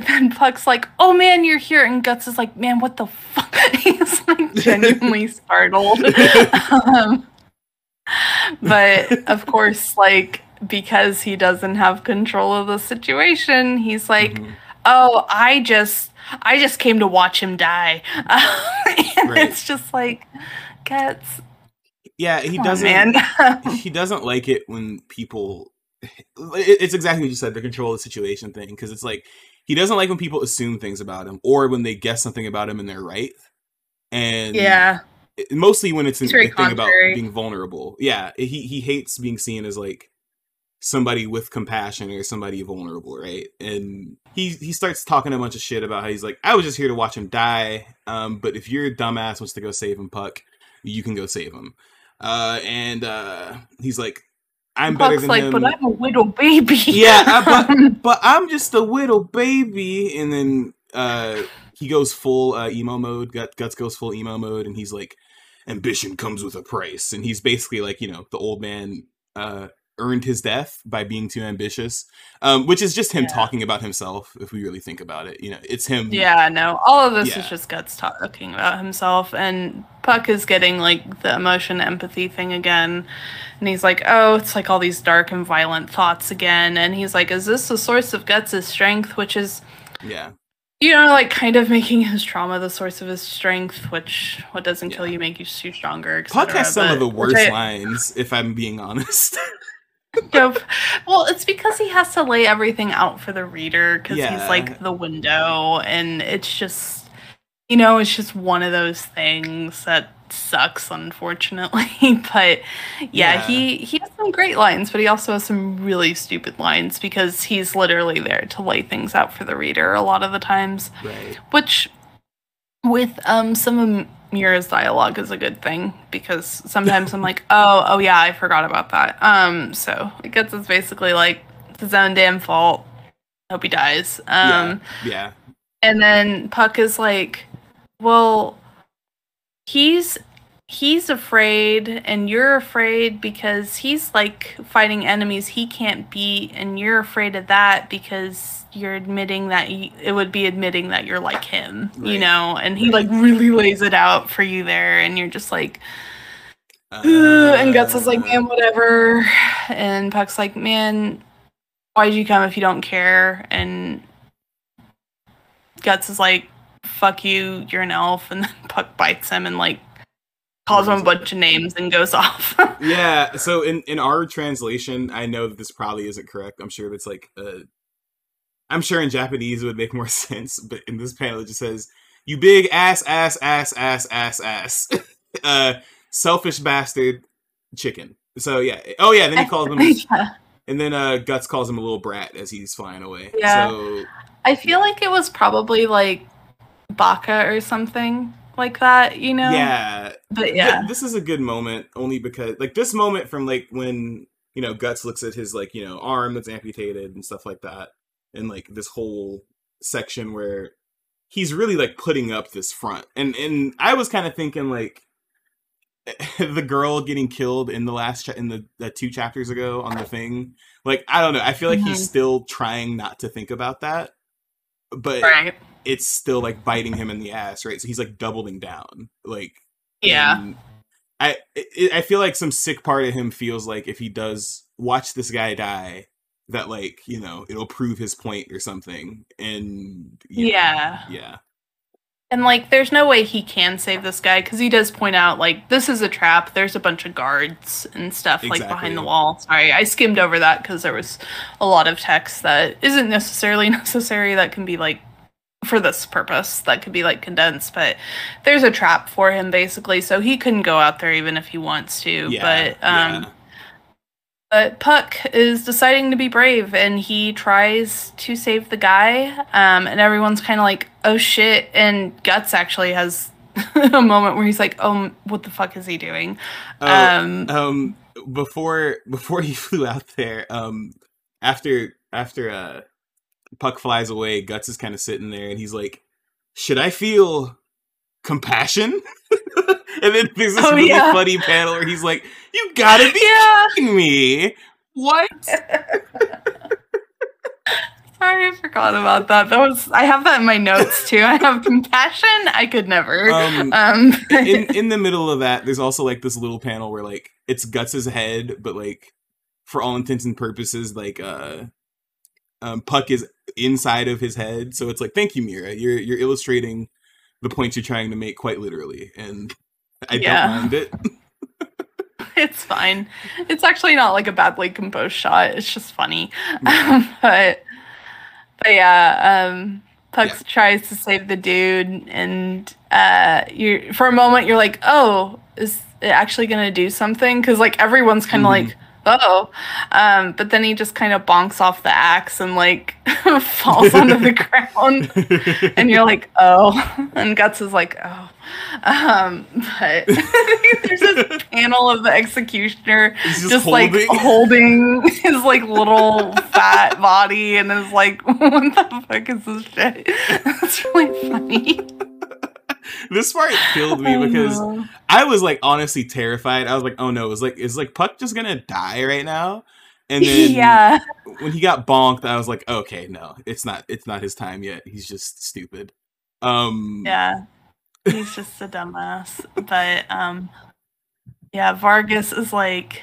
Then Puck's like, "Oh man, you're here," and Guts is like, "Man, what the fuck?" He's like genuinely startled. um, but of course, like because he doesn't have control of the situation, he's like, Mhm. "Oh, I just I just came to watch him die." and Right. it's just like Guts. Yeah, he doesn't. man. he doesn't like it when people. It's exactly what you said, the control of the situation thing, because it's like he doesn't like when people assume things about him or when they guess something about him and they're right. And yeah. it- mostly when it's a thing about being vulnerable. Yeah, he he hates being seen as like somebody with compassion or somebody vulnerable, right? And he he starts talking a bunch of shit about how he's like, I was just here to watch him die. Um, but if your dumbass wants to go save him, Puck, you can go save him. Uh, and uh, he's like, I'm better than like, him. but I'm a widow baby. Yeah, I- but but I'm just a little baby, and then uh, he goes full uh, emo mode. Gut, Guts goes full emo mode, and he's like, "Ambition comes with a price," and he's basically like, you know, the old man uh, earned his death by being too ambitious, um, which is just him Yeah. talking about himself. If we really think about it, you know, it's him. Yeah, no. All of this Yeah. is just Guts talking about himself, and Puck is getting like the emotion empathy thing again. And he's like, oh, it's like all these dark and violent thoughts again. And he's like, is this the source of Guts' strength? Which is, yeah, you know, like kind of making his trauma the source of his strength, which what doesn't kill you make you stronger. Puck has some of the worst I- lines, if I'm being honest. Yep. Well, it's because he has to lay everything out for the reader because Yeah. he's like the window, and it's just, you know, it's just one of those things that sucks, unfortunately. but yeah, Yeah. he he has some great lines, but he also has some really stupid lines because he's literally there to lay things out for the reader a lot of the times, right. which with um some of Miura's dialogue is a good thing because sometimes I'm like, oh, oh yeah, I forgot about that. Um, so it gets us basically like it's his own damn fault. Hope he dies. Um, yeah. and then Puck is like, well, he's he's afraid and you're afraid because he's like fighting enemies he can't beat and you're afraid of that because you're admitting that you, it would be admitting that you're like him you know? And he like really lays it out for you there and you're just like. "Ugh," and guts is like Uh, man whatever. And puck's like man why'd you come if you don't care? And guts is like fuck you you're an elf. And then puck bites him and like calls him a bunch of names and goes off. Yeah so in in our translation i know that this probably isn't correct. I'm sure it's like uh i'm sure in japanese it would make more sense but in this panel it just says you big ass ass ass ass ass ass. Uh selfish bastard chicken. So yeah. Oh yeah then he calls him Yeah. and then uh guts calls him a little brat as he's flying away. Yeah. so i feel like it was probably like baka or something like that you know? Yeah. But Th- yeah. this is a good moment only because like this moment from like when you know guts looks at his like you know arm that's amputated and stuff like that and like this whole section where he's really like putting up this front. And and i was kind of thinking like the girl getting killed in the last cha- in the, the two chapters ago on the thing like i don't know i feel like he's Mhm. still trying not to think about that but right it's still like biting him in the ass right so he's like doubling down like yeah I it, I feel like some sick part of him feels like if he does watch this guy die, that like you know it'll prove his point or something. And Yeah. yeah, And like, there's no way he can save this guy because he does point out like this is a trap. There's a bunch of guards and stuff like behind the wall. Sorry, I skimmed over that because there was a lot of text that isn't necessarily necessary. That can be like for this purpose. That could be like condensed, but there's a trap for him basically, so he couldn't go out there even if he wants to. yeah, but um, yeah. but Puck is deciding to be brave and he tries to save the guy. Um, and everyone's kind of like, oh shit. And Guts actually has a moment where he's like, oh, what the fuck is he doing? Oh, um, um, before before he flew out there, um, after after uh, Puck flies away, Guts is kind of sitting there, and he's like, "Should I feel compassion?" and then there's this Oh, really yeah. funny panel where he's like, "You gotta be Yeah. kidding me! What?" Sorry, I forgot about that. That was I have that in my notes too. I have compassion. I could never. Um, Um, in in the middle of that, there's also like this little panel where like it's Guts's head, but like for all intents and purposes, like uh, um, Puck is inside of his head. So it's like, thank you, Miura. You're you're illustrating the points you're trying to make quite literally, and I Yeah. don't mind it. It's fine. It's actually not like a badly composed shot. It's just funny. Yeah. Um, but but yeah, um Puck Yeah. tries to save the dude and uh you for a moment you're like, "Oh, is it actually going to do something?" cuz like everyone's kind of Mhm. like Oh, um, but then he just kind of bonks off the axe and like falls onto the ground, and you're like, oh, and Guts is like, oh, um, but there's this panel of the executioner He's just, just like holding. holding his like little fat body and is like, what the fuck is this shit? It's really funny. this part killed me because know. I was like honestly terrified. I was like, oh no, is like is like Puck just gonna die right now? And then yeah, when he got bonked, I was like, okay, no, it's not it's not his time yet. He's just stupid. Um yeah, he's just a dumbass. But um, yeah, Vargas is like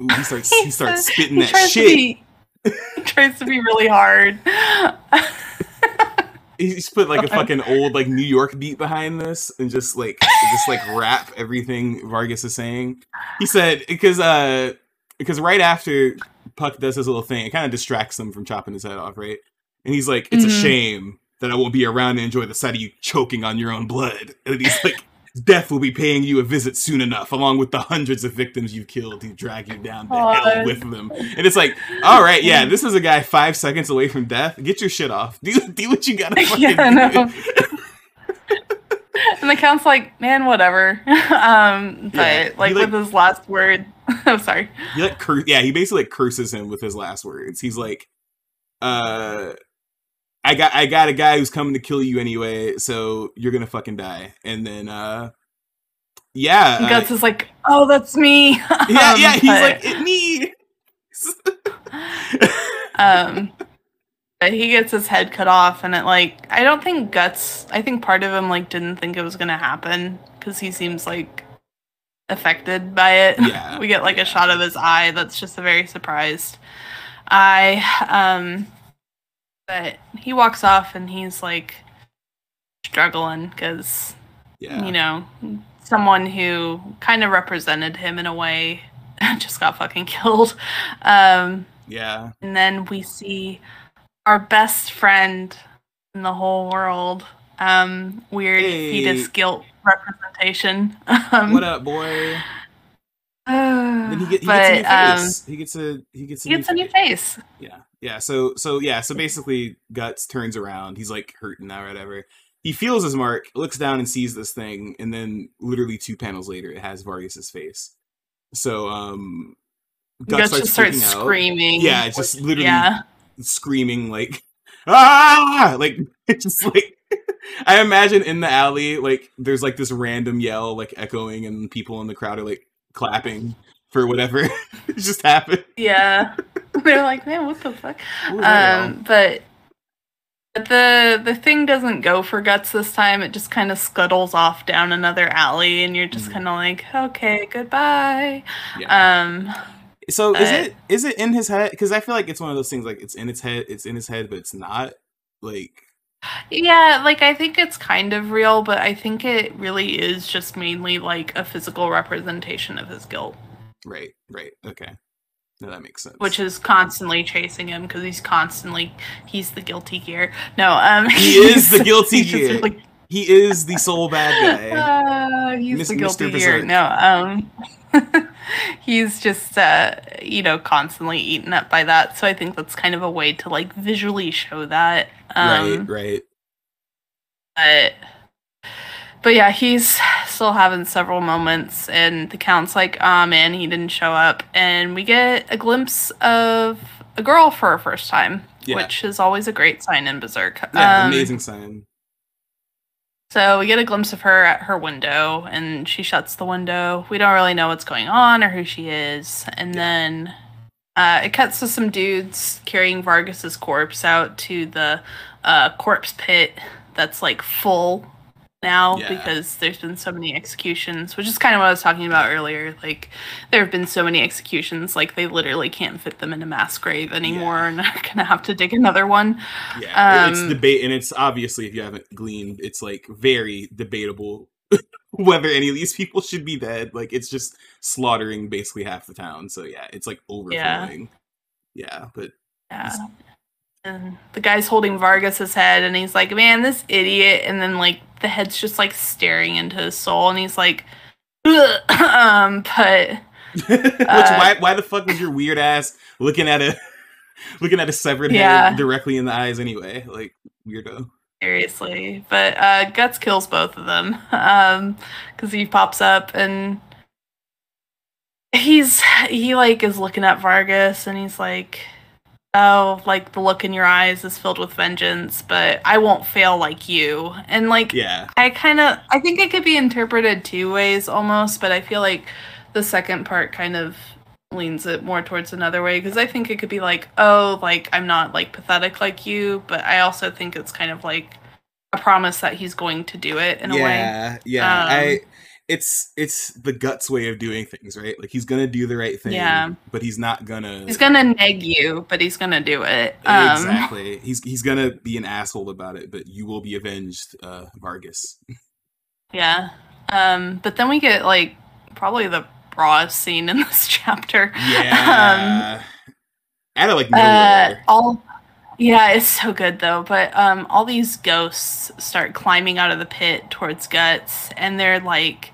ooh, he starts he starts spitting he that shit. Be, he tries to be really hard. He's put like a fucking old like New York beat behind this and just like just like rap everything Vargas is saying. He said because uh because right after Puck does his little thing, it kind of distracts him from chopping his head off, right? And he's like, "It's Mhm. a shame that I won't be around to enjoy the sight of you choking on your own blood." And he's like, "Death will be paying you a visit soon enough, along with the hundreds of victims you've killed who drag you down to hell with them." And it's like, all right, yeah, this is a guy five seconds away from death. Get your shit off. Do do what you gotta fucking Yeah, and the count's like, man, whatever. um, but Yeah, like, like- with his last word, I'm sorry. He like cur- yeah, he basically like curses him with his last words. He's like, uh I got I got a guy who's coming to kill you anyway, so you're gonna fucking die. And then uh yeah. And uh, Guts is like, oh, that's me. yeah, Um, yeah, he's but- like it me. um but he gets his head cut off and it like i don't think guts i think part of him like didn't think it was gonna happen because he seems like affected by it Yeah, we get like yeah. a shot of his eye that's just a very surprised eye um but he walks off and he's like struggling because yeah. you know someone who kind of represented him in a way just got fucking killed um yeah. and then we see our best friend in the whole world. Um, weird Hey. fetus guilt representation. Um, What up, boy? Then he, get, he but, gets a new um, face. he gets a he gets a, he gets a new face. Yeah, yeah. So, so yeah. So basically, guts turns around. He's like hurting now, or whatever. He feels his mark, looks down and sees this thing, and then literally two panels later, it has Vargas's face. So, um, Guts just starts freaking out, screaming. Yeah, just literally Yeah, screaming like ah, like it's just like I imagine in the alley, like there's like this random yell like echoing, and people in the crowd are like clapping for whatever it just happened. yeah. They're like, man, what the fuck? What was that yell? Um, but but the the thing doesn't go for guts this time. It just kind of scuttles off down another alley, and you're just Mhm. kind of like, okay, goodbye. yeah. Um, So is it is it in his head? Because I feel like it's one of those things like it's in its head, it's in his head, but it's not. Like Yeah, like I think it's kind of real, but I think it really is just mainly like a physical representation of his guilt, right, right, okay, no, that makes sense. which is constantly chasing him because he's constantly he's the guilty gear. No, um, He is the guilty gear. he is the sole bad guy. Uh, he's Mis- the Mr. guilty gear. No, um, he's just uh, you know constantly eaten up by that. So I think that's kind of a way to like visually show that. Um, right, right. but but yeah, he's still having several moments, and the count's like, "Ah, man, he didn't show up," and we get a glimpse of a girl for our first time, Yeah. which is always a great sign in Berserk. Yeah, Um, amazing sign. So we get a glimpse of her at her window, and she shuts the window. We don't really know what's going on or who she is, and then. Uh, it cuts to some dudes carrying Vargas's corpse out to the uh, corpse pit that's like full now Yeah. because there's been so many executions, which is kind of what I was talking about earlier. Like there have been so many executions, like they literally can't fit them in a mass grave anymore, and are gonna have to dig another one. Yeah, it's Um, debate, and it's obviously if you haven't gleaned, it's like very debatable whether any of these people should be dead. Like it's just slaughtering basically half the town. So yeah, it's like overflowing. Yeah, but Yeah. And the guy's holding Vargas's head, and he's like, "Man, this idiot!" And then like the head's just like staring into his soul, and he's like, um, but which Uh, why why the fuck was your weird ass looking at a looking at a severed Yeah. head directly in the eyes anyway? Like weirdo. seriously, but uh, Guts kills both of them, um, because he pops up and he's he like is looking at Vargas, and he's like. Oh, like the look in your eyes is filled with vengeance, but I won't fail like you. And like Yeah, I kind of I think it could be interpreted two ways almost, but I feel like the second part kind of leans it more towards another way because I think it could be like, oh, like I'm not like pathetic like you, but I also think it's kind of like a promise that he's going to do it in a way. yeah, yeah. Um, I it's it's the guts way of doing things, right? Like he's gonna do the right thing, Yeah. but he's not gonna. He's gonna neg you, but he's gonna do it. Um, exactly. He's he's gonna be an asshole about it, but you will be avenged, uh, Vargas. Yeah. Um, but then we get like probably the rawest scene in this chapter. Yeah. Out of like Uh, all yeah, it's so good though. But um, all these ghosts start climbing out of the pit towards Guts, and they're like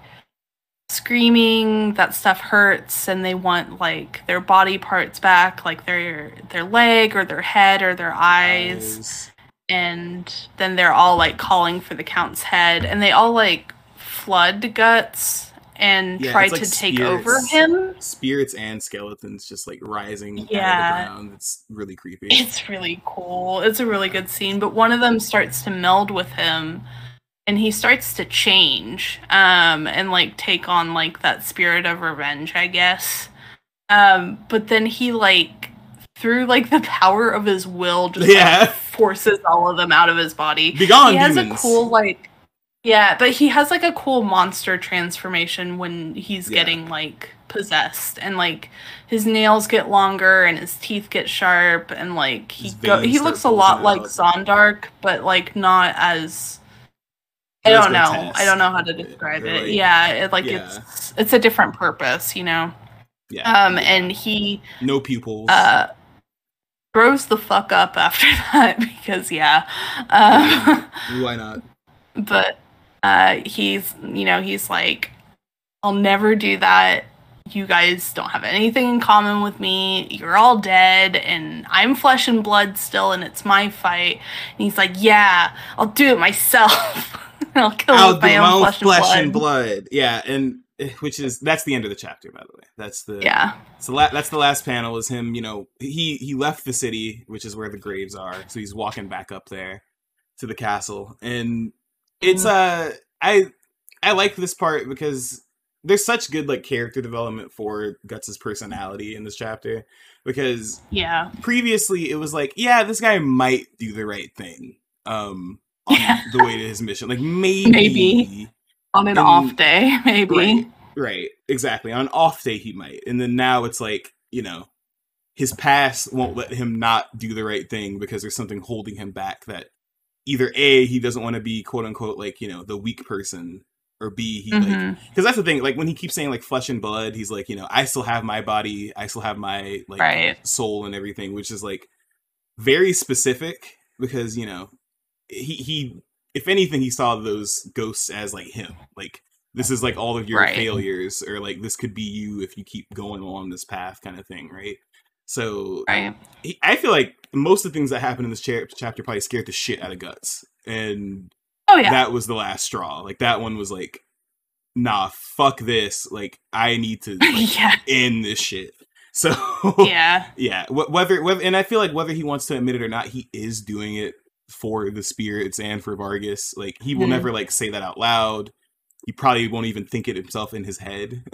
screaming that stuff hurts, and they want like their body parts back, like their their leg or their head or their eyes. Eyes. And then they're all like calling for the count's head, and they all like flood Guts and Yeah, try it's to like take over him. Spirits and skeletons just like rising out Yeah. of the ground. It's really creepy. It's really cool. It's a really good scene, but one of them starts to meld with him and he starts to change um and like take on like that spirit of revenge, I guess. Um but then he like through like the power of his will just like, Yeah. forces all of them out of his body. Be gone, he has demons. a cool like yeah, but he has like a cool monster transformation when he's Yeah. getting like possessed and like his nails get longer and his teeth get sharp and like he go he looks a lot like out. Zondark but like not as I don't know. grotesque. I don't know how to describe They're it. yeah, it like yeah. it's it's a different purpose, you know. Yeah. Um and he no pupils. uh throws the fuck up after that because yeah. Um Why not? but uh he's you know he's like i'll never do that you guys don't have anything in common with me you're all dead and i'm flesh and blood still and it's my fight and he's like yeah i'll do it myself i'll kill I'll with my own flesh, and, blood. blood. Yeah, and eh, which is that's the end of the chapter, by the way. That's the yeah So la- that's the last panel. Is him? You know, he he left the city, which is where the graves are. So he's walking back up there to the castle, and it's uh I I like this part because there's such good like character development for Guts's personality in this chapter because yeah previously it was like yeah this guy might do the right thing um on Yeah. the way to his mission like maybe Maybe. on an And- off day maybe Right. Right, exactly. On an off day, he might, and then now it's like you know, his past won't let him not do the right thing because there's something holding him back. That either a he doesn't want to be quote unquote like you know the weak person, or b he like Mhm. because that's the thing. Like when he keeps saying like flesh and blood, he's like you know I still have my body, I still have my like Right. soul and everything, which is like very specific because you know he he if anything he saw those ghosts as like him. Like this is like all of your Right. failures or like this could be you if you keep going along this path kind of thing right? So right. he, i feel like most of the things that happened in this cha- chapter probably scared the shit out of guts. And oh yeah. that was the last straw. Like that one was like nah fuck this. Like i need to like, yeah. end this shit. So yeah. yeah whether whether and i feel like whether he wants to admit it or not he is doing it for the spirits and for vargas like he will Mhm. never like say that out loud he probably won't even think it himself in his head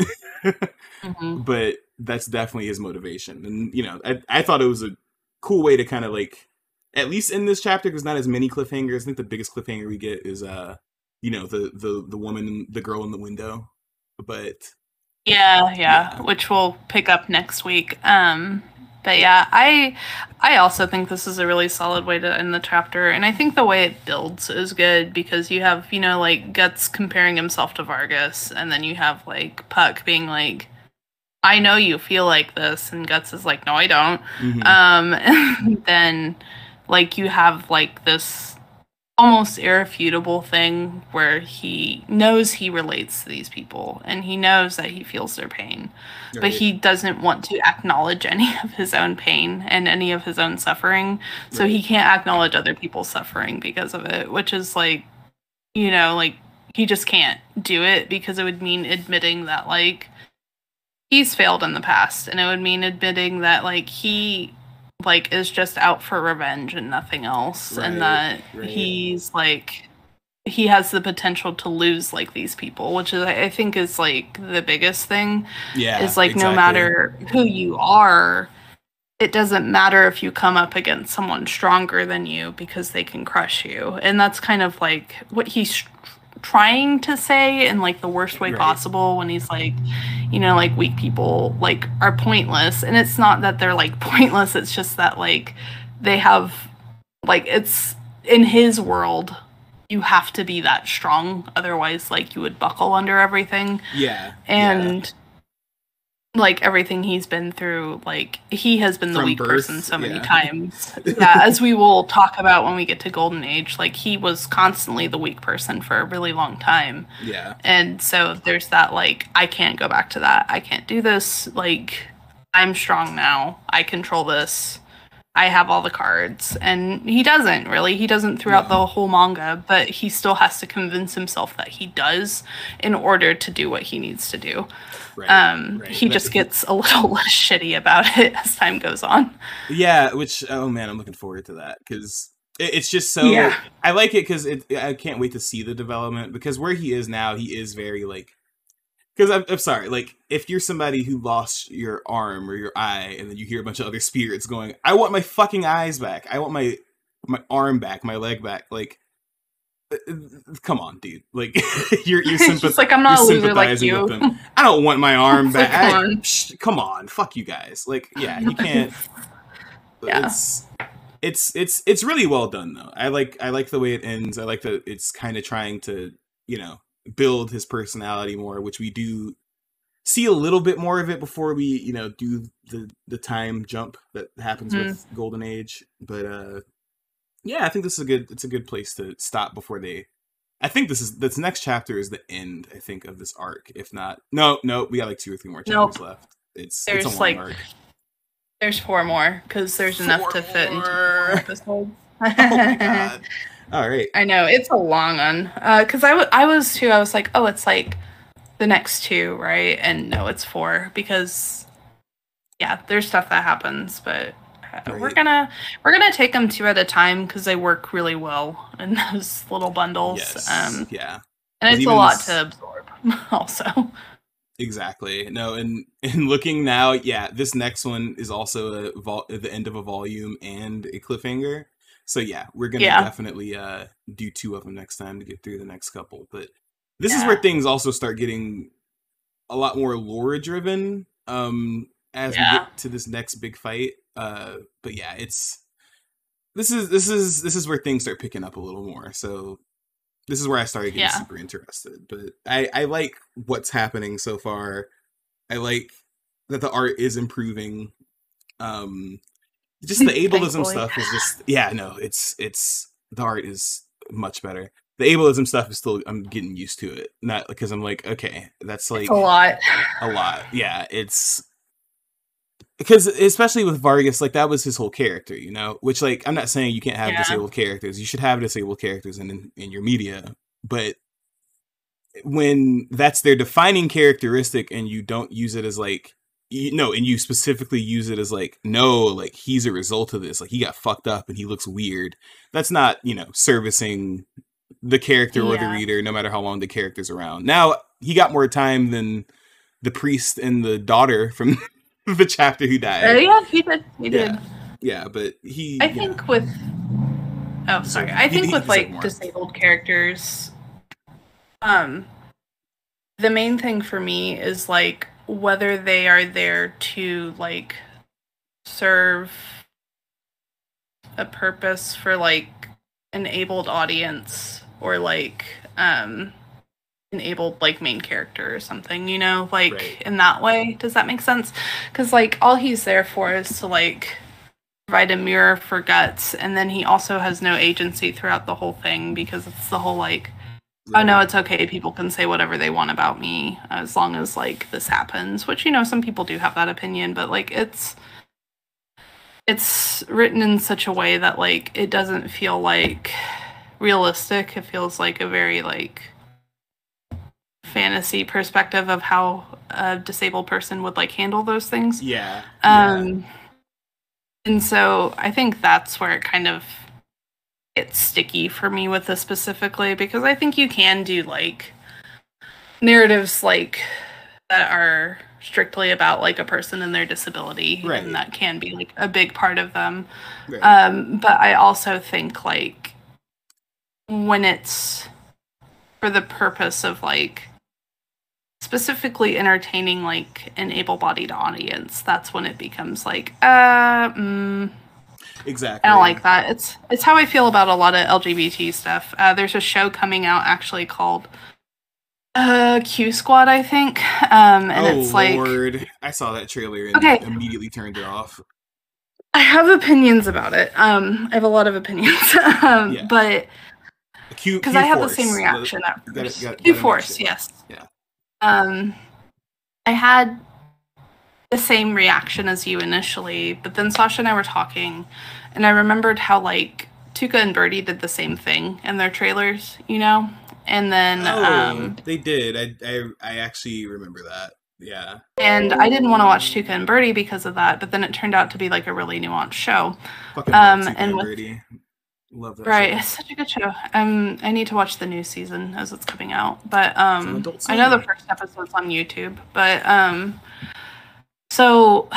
Mhm. but that's definitely his motivation and you know i, I thought it was a cool way to kind of like at least in this chapter there's not as many cliffhangers i think the biggest cliffhanger we get is uh you know the the the woman the girl in the window but yeah, yeah, which we'll pick up next week. Um, but yeah, I I also think this is a really solid way to end the chapter, and I think the way it builds is good because you have you know like Guts comparing himself to Vargas, and then you have like Puck being like, "I know you feel like this," and Guts is like, "No, I don't." mhm. Um, and then like you have like this almost irrefutable thing where he knows he relates to these people and he knows that he feels their pain but he doesn't want to acknowledge any of his own pain and any of his own suffering so Right. he can't acknowledge other people's suffering because of it which is like you know like he just can't do it because it would mean admitting that like he's failed in the past and it would mean admitting that like he like is just out for revenge and nothing else. And that right. he's like he has the potential to lose like these people which is i think is like the biggest thing. Yeah is like no matter who you are it doesn't matter if you come up against someone stronger than you because they can crush you. And that's kind of like what he's trying to say in like the worst way Right. possible when he's like you know like weak people like are pointless. And it's not that they're like pointless. It's just that like they have like it's in his world you have to be that strong. Otherwise like you would buckle under everything. Yeah. And like everything he's been through like he has been the weak birth, person so many yeah. times. Yeah as we will talk about when we get to golden age like he was constantly the weak person for a really long time. Yeah. And so there's that like i can't go back to that. I can't do this. Like i'm strong now. I control this i have all the cards and he doesn't really he doesn't throughout No. the whole manga but he still has to convince himself that he does in order to do what he needs to do right, um right. he just gets a little less shitty about it as time goes on yeah which oh man i'm looking forward to that because it, it's just so Yeah. i like it because it i can't wait to see the development because where he is now he is very like because I'm, I'm sorry like if you're somebody who lost your arm or your eye and then you hear a bunch of other spirits going i want my fucking eyes back i want my my arm back my leg back like uh, uh, come on dude like you're you're sympath- like i'm not a loser like sympathizing you with them. I don't want my arm It's like, back. come I- on. psh, come on, fuck you guys. Like, yeah, you can't. Yeah. It's it's it's it's really well done though. I like I like the way it ends. I like that it's kind of trying to you know build his personality more, which we do see a little bit more of it before we you know do the the time jump that happens Mhm. with Golden Age. But uh yeah, I think this is a good it's a good place to stop before they I think this is this next chapter is the end, I think, of this arc. If not no, no, we got like two or three more chapters Nope. left. It's There's, it's a long like, arc. there's four more because there's enough Four to fit into more. four episodes Oh my god. All right. I know it's a long one. Uh, cause I wa- I was too. I was like, oh, it's like the next two, right? And no, it's four because yeah, there's stuff that happens, but uh, we're gonna we're gonna take them two at a time because they work really well in those little bundles. Yes. Um, yeah. and it's a lot this- to absorb, also. Exactly. No, and and looking now, yeah, this next one is also a vol- the end of a volume and a cliffhanger. So yeah, we're gonna Yeah. definitely uh do two of them next time to get through the next couple. But this is where things also start getting a lot more lore driven. Um, as we get to this next big fight. Uh, but yeah, it's this is this is this is where things start picking up a little more. So this is where I started getting Yeah. super interested. But I I like what's happening so far. I like that the art is improving. Um, just the ableism stuff is just yeah no it's it's the art is much better. The ableism stuff is still I'm getting used to it. Not because I'm like okay that's like It's a lot. a lot. Yeah, it's because especially with Vargas, like that was his whole character, you know. Which like I'm not saying you can't have Yeah. disabled characters. You should have disabled characters in, in in your media, but when that's their defining characteristic and you don't use it as like you no and you specifically use it as like no like he's a result of this like he got fucked up and he looks weird that's not you know servicing the character or the reader no matter how long the character's around now he got more time than the priest and the daughter from the chapter who Uh, died yeah, he did. He did. Yeah. yeah but he I yeah. think with oh sorry, I think he- with he like disabled characters, um the main thing for me is like whether they are there to like serve a purpose for like an abled audience or like um enabled like main character or something you know? Like Right. in that way. Does that make sense? Because like all he's there for is to like provide a mirror for guts and then he also has no agency throughout the whole thing because it's the whole like oh no it's okay people can say whatever they want about me as long as like this happens which you know some people do have that opinion but like it's it's written in such a way that like it doesn't feel like realistic it feels like a very like fantasy perspective of how a disabled person would like handle those things Yeah. yeah. um and so i think that's where it kind of gets sticky for me with this specifically because i think you can do like narratives like that are strictly about like a person and their disability Right. and that can be like a big part of them Right. um, but I also think like when it's for the purpose of like specifically entertaining like an able-bodied audience, that's when it becomes like, uh, mm, exactly. I don't like that. It's it's how I feel about a lot of LGBT stuff. Uh, there's a show coming out actually called uh, Q Squad, I think, um, and oh it's like. lord! I saw that trailer and Okay. immediately turned it off. I have opinions about it. Um, I have a lot of opinions, um, Yeah. but because I had the same reaction at first. gotta- Q Force, yes. Yeah. Um, I had the same reaction as you initially, but then Sasha and I were talking, and I remembered how like Tuca and Birdie did the same thing in their trailers, you know, and then Oh, um, they did. I, I I actually remember that. Yeah. and I didn't want to watch Tuca and Birdie because of that, but then it turned out to be like a really nuanced show. Fucking Um, and and with- Birdie. Love that. Right, show. it's such a good show. Um, I need to watch the new season as it's coming out, but um, I know the first episode's on YouTube. But um, so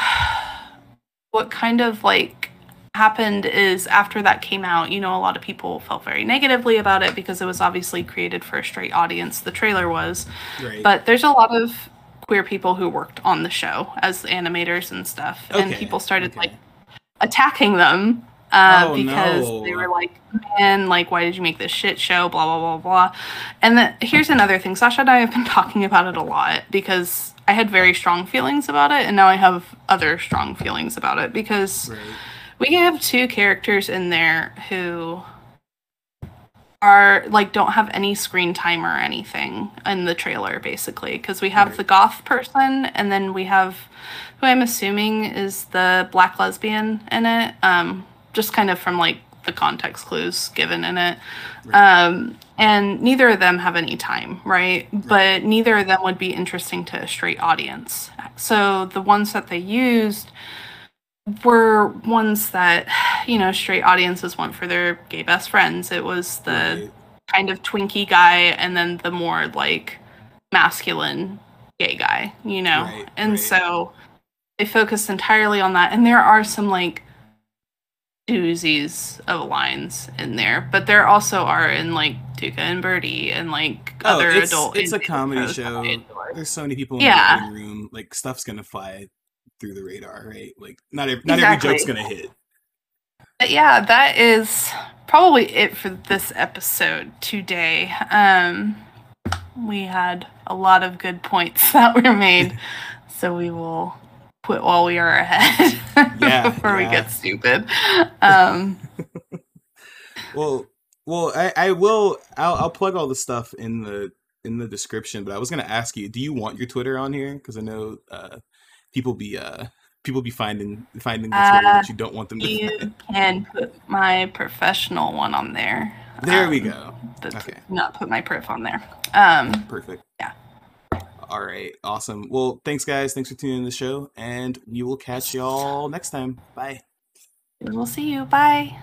what kind of like happened is after that came out, you know, a lot of people felt very negatively about it because it was obviously created for a straight audience. The trailer was, Right. but there's a lot of queer people who worked on the show as animators and stuff, and people started okay. like attacking them uh, Oh, because no. they were like, "Man, like, why did you make this shit show?" Blah blah blah blah. And the, here's another thing: Sasha and I have been talking about it a lot because I had very strong feelings about it, and now I have other strong feelings about it because right. we have two characters in there who are like don't have any screen time or anything in the trailer basically because we have Right. the goth person and then we have who i'm assuming is the black lesbian in it um just kind of from like the context clues given in it Right. um and neither of them have any time right? But neither of them would be interesting to a straight audience. So the ones that they used were ones that you know straight audiences want for their gay best friends. It was the Right. kind of twinky guy and then the more like masculine gay guy you know? Right, and so they focused entirely on that. And there are some like doozies of lines in there but there also are in like Tuca and Birdie and like Oh, other it's, adult it's a comedy show. There's so many people in Yeah. the room. Like stuff's gonna fly through the radar, right? Like not every, not Exactly. every joke's gonna hit. But yeah, that is probably it for this episode today. Um, we had a lot of good points that were made, so we will quit while we are ahead Yeah, before we get stupid. Um, Well, well, I, I will. I'll, I'll plug all the stuff in the in the description. But I was gonna ask you, do you want your Twitter on here? Because I know uh, people be uh people be finding finding the Twitter Uh, that you don't want them to. you can put my professional one on there. there we Um, go. But Okay. not put my perf on there. Um, Perfect. Yeah. All right. Awesome. Well, thanks, guys. Thanks for tuning in the show, and we will catch y'all next time. Bye. we'll see you. Bye.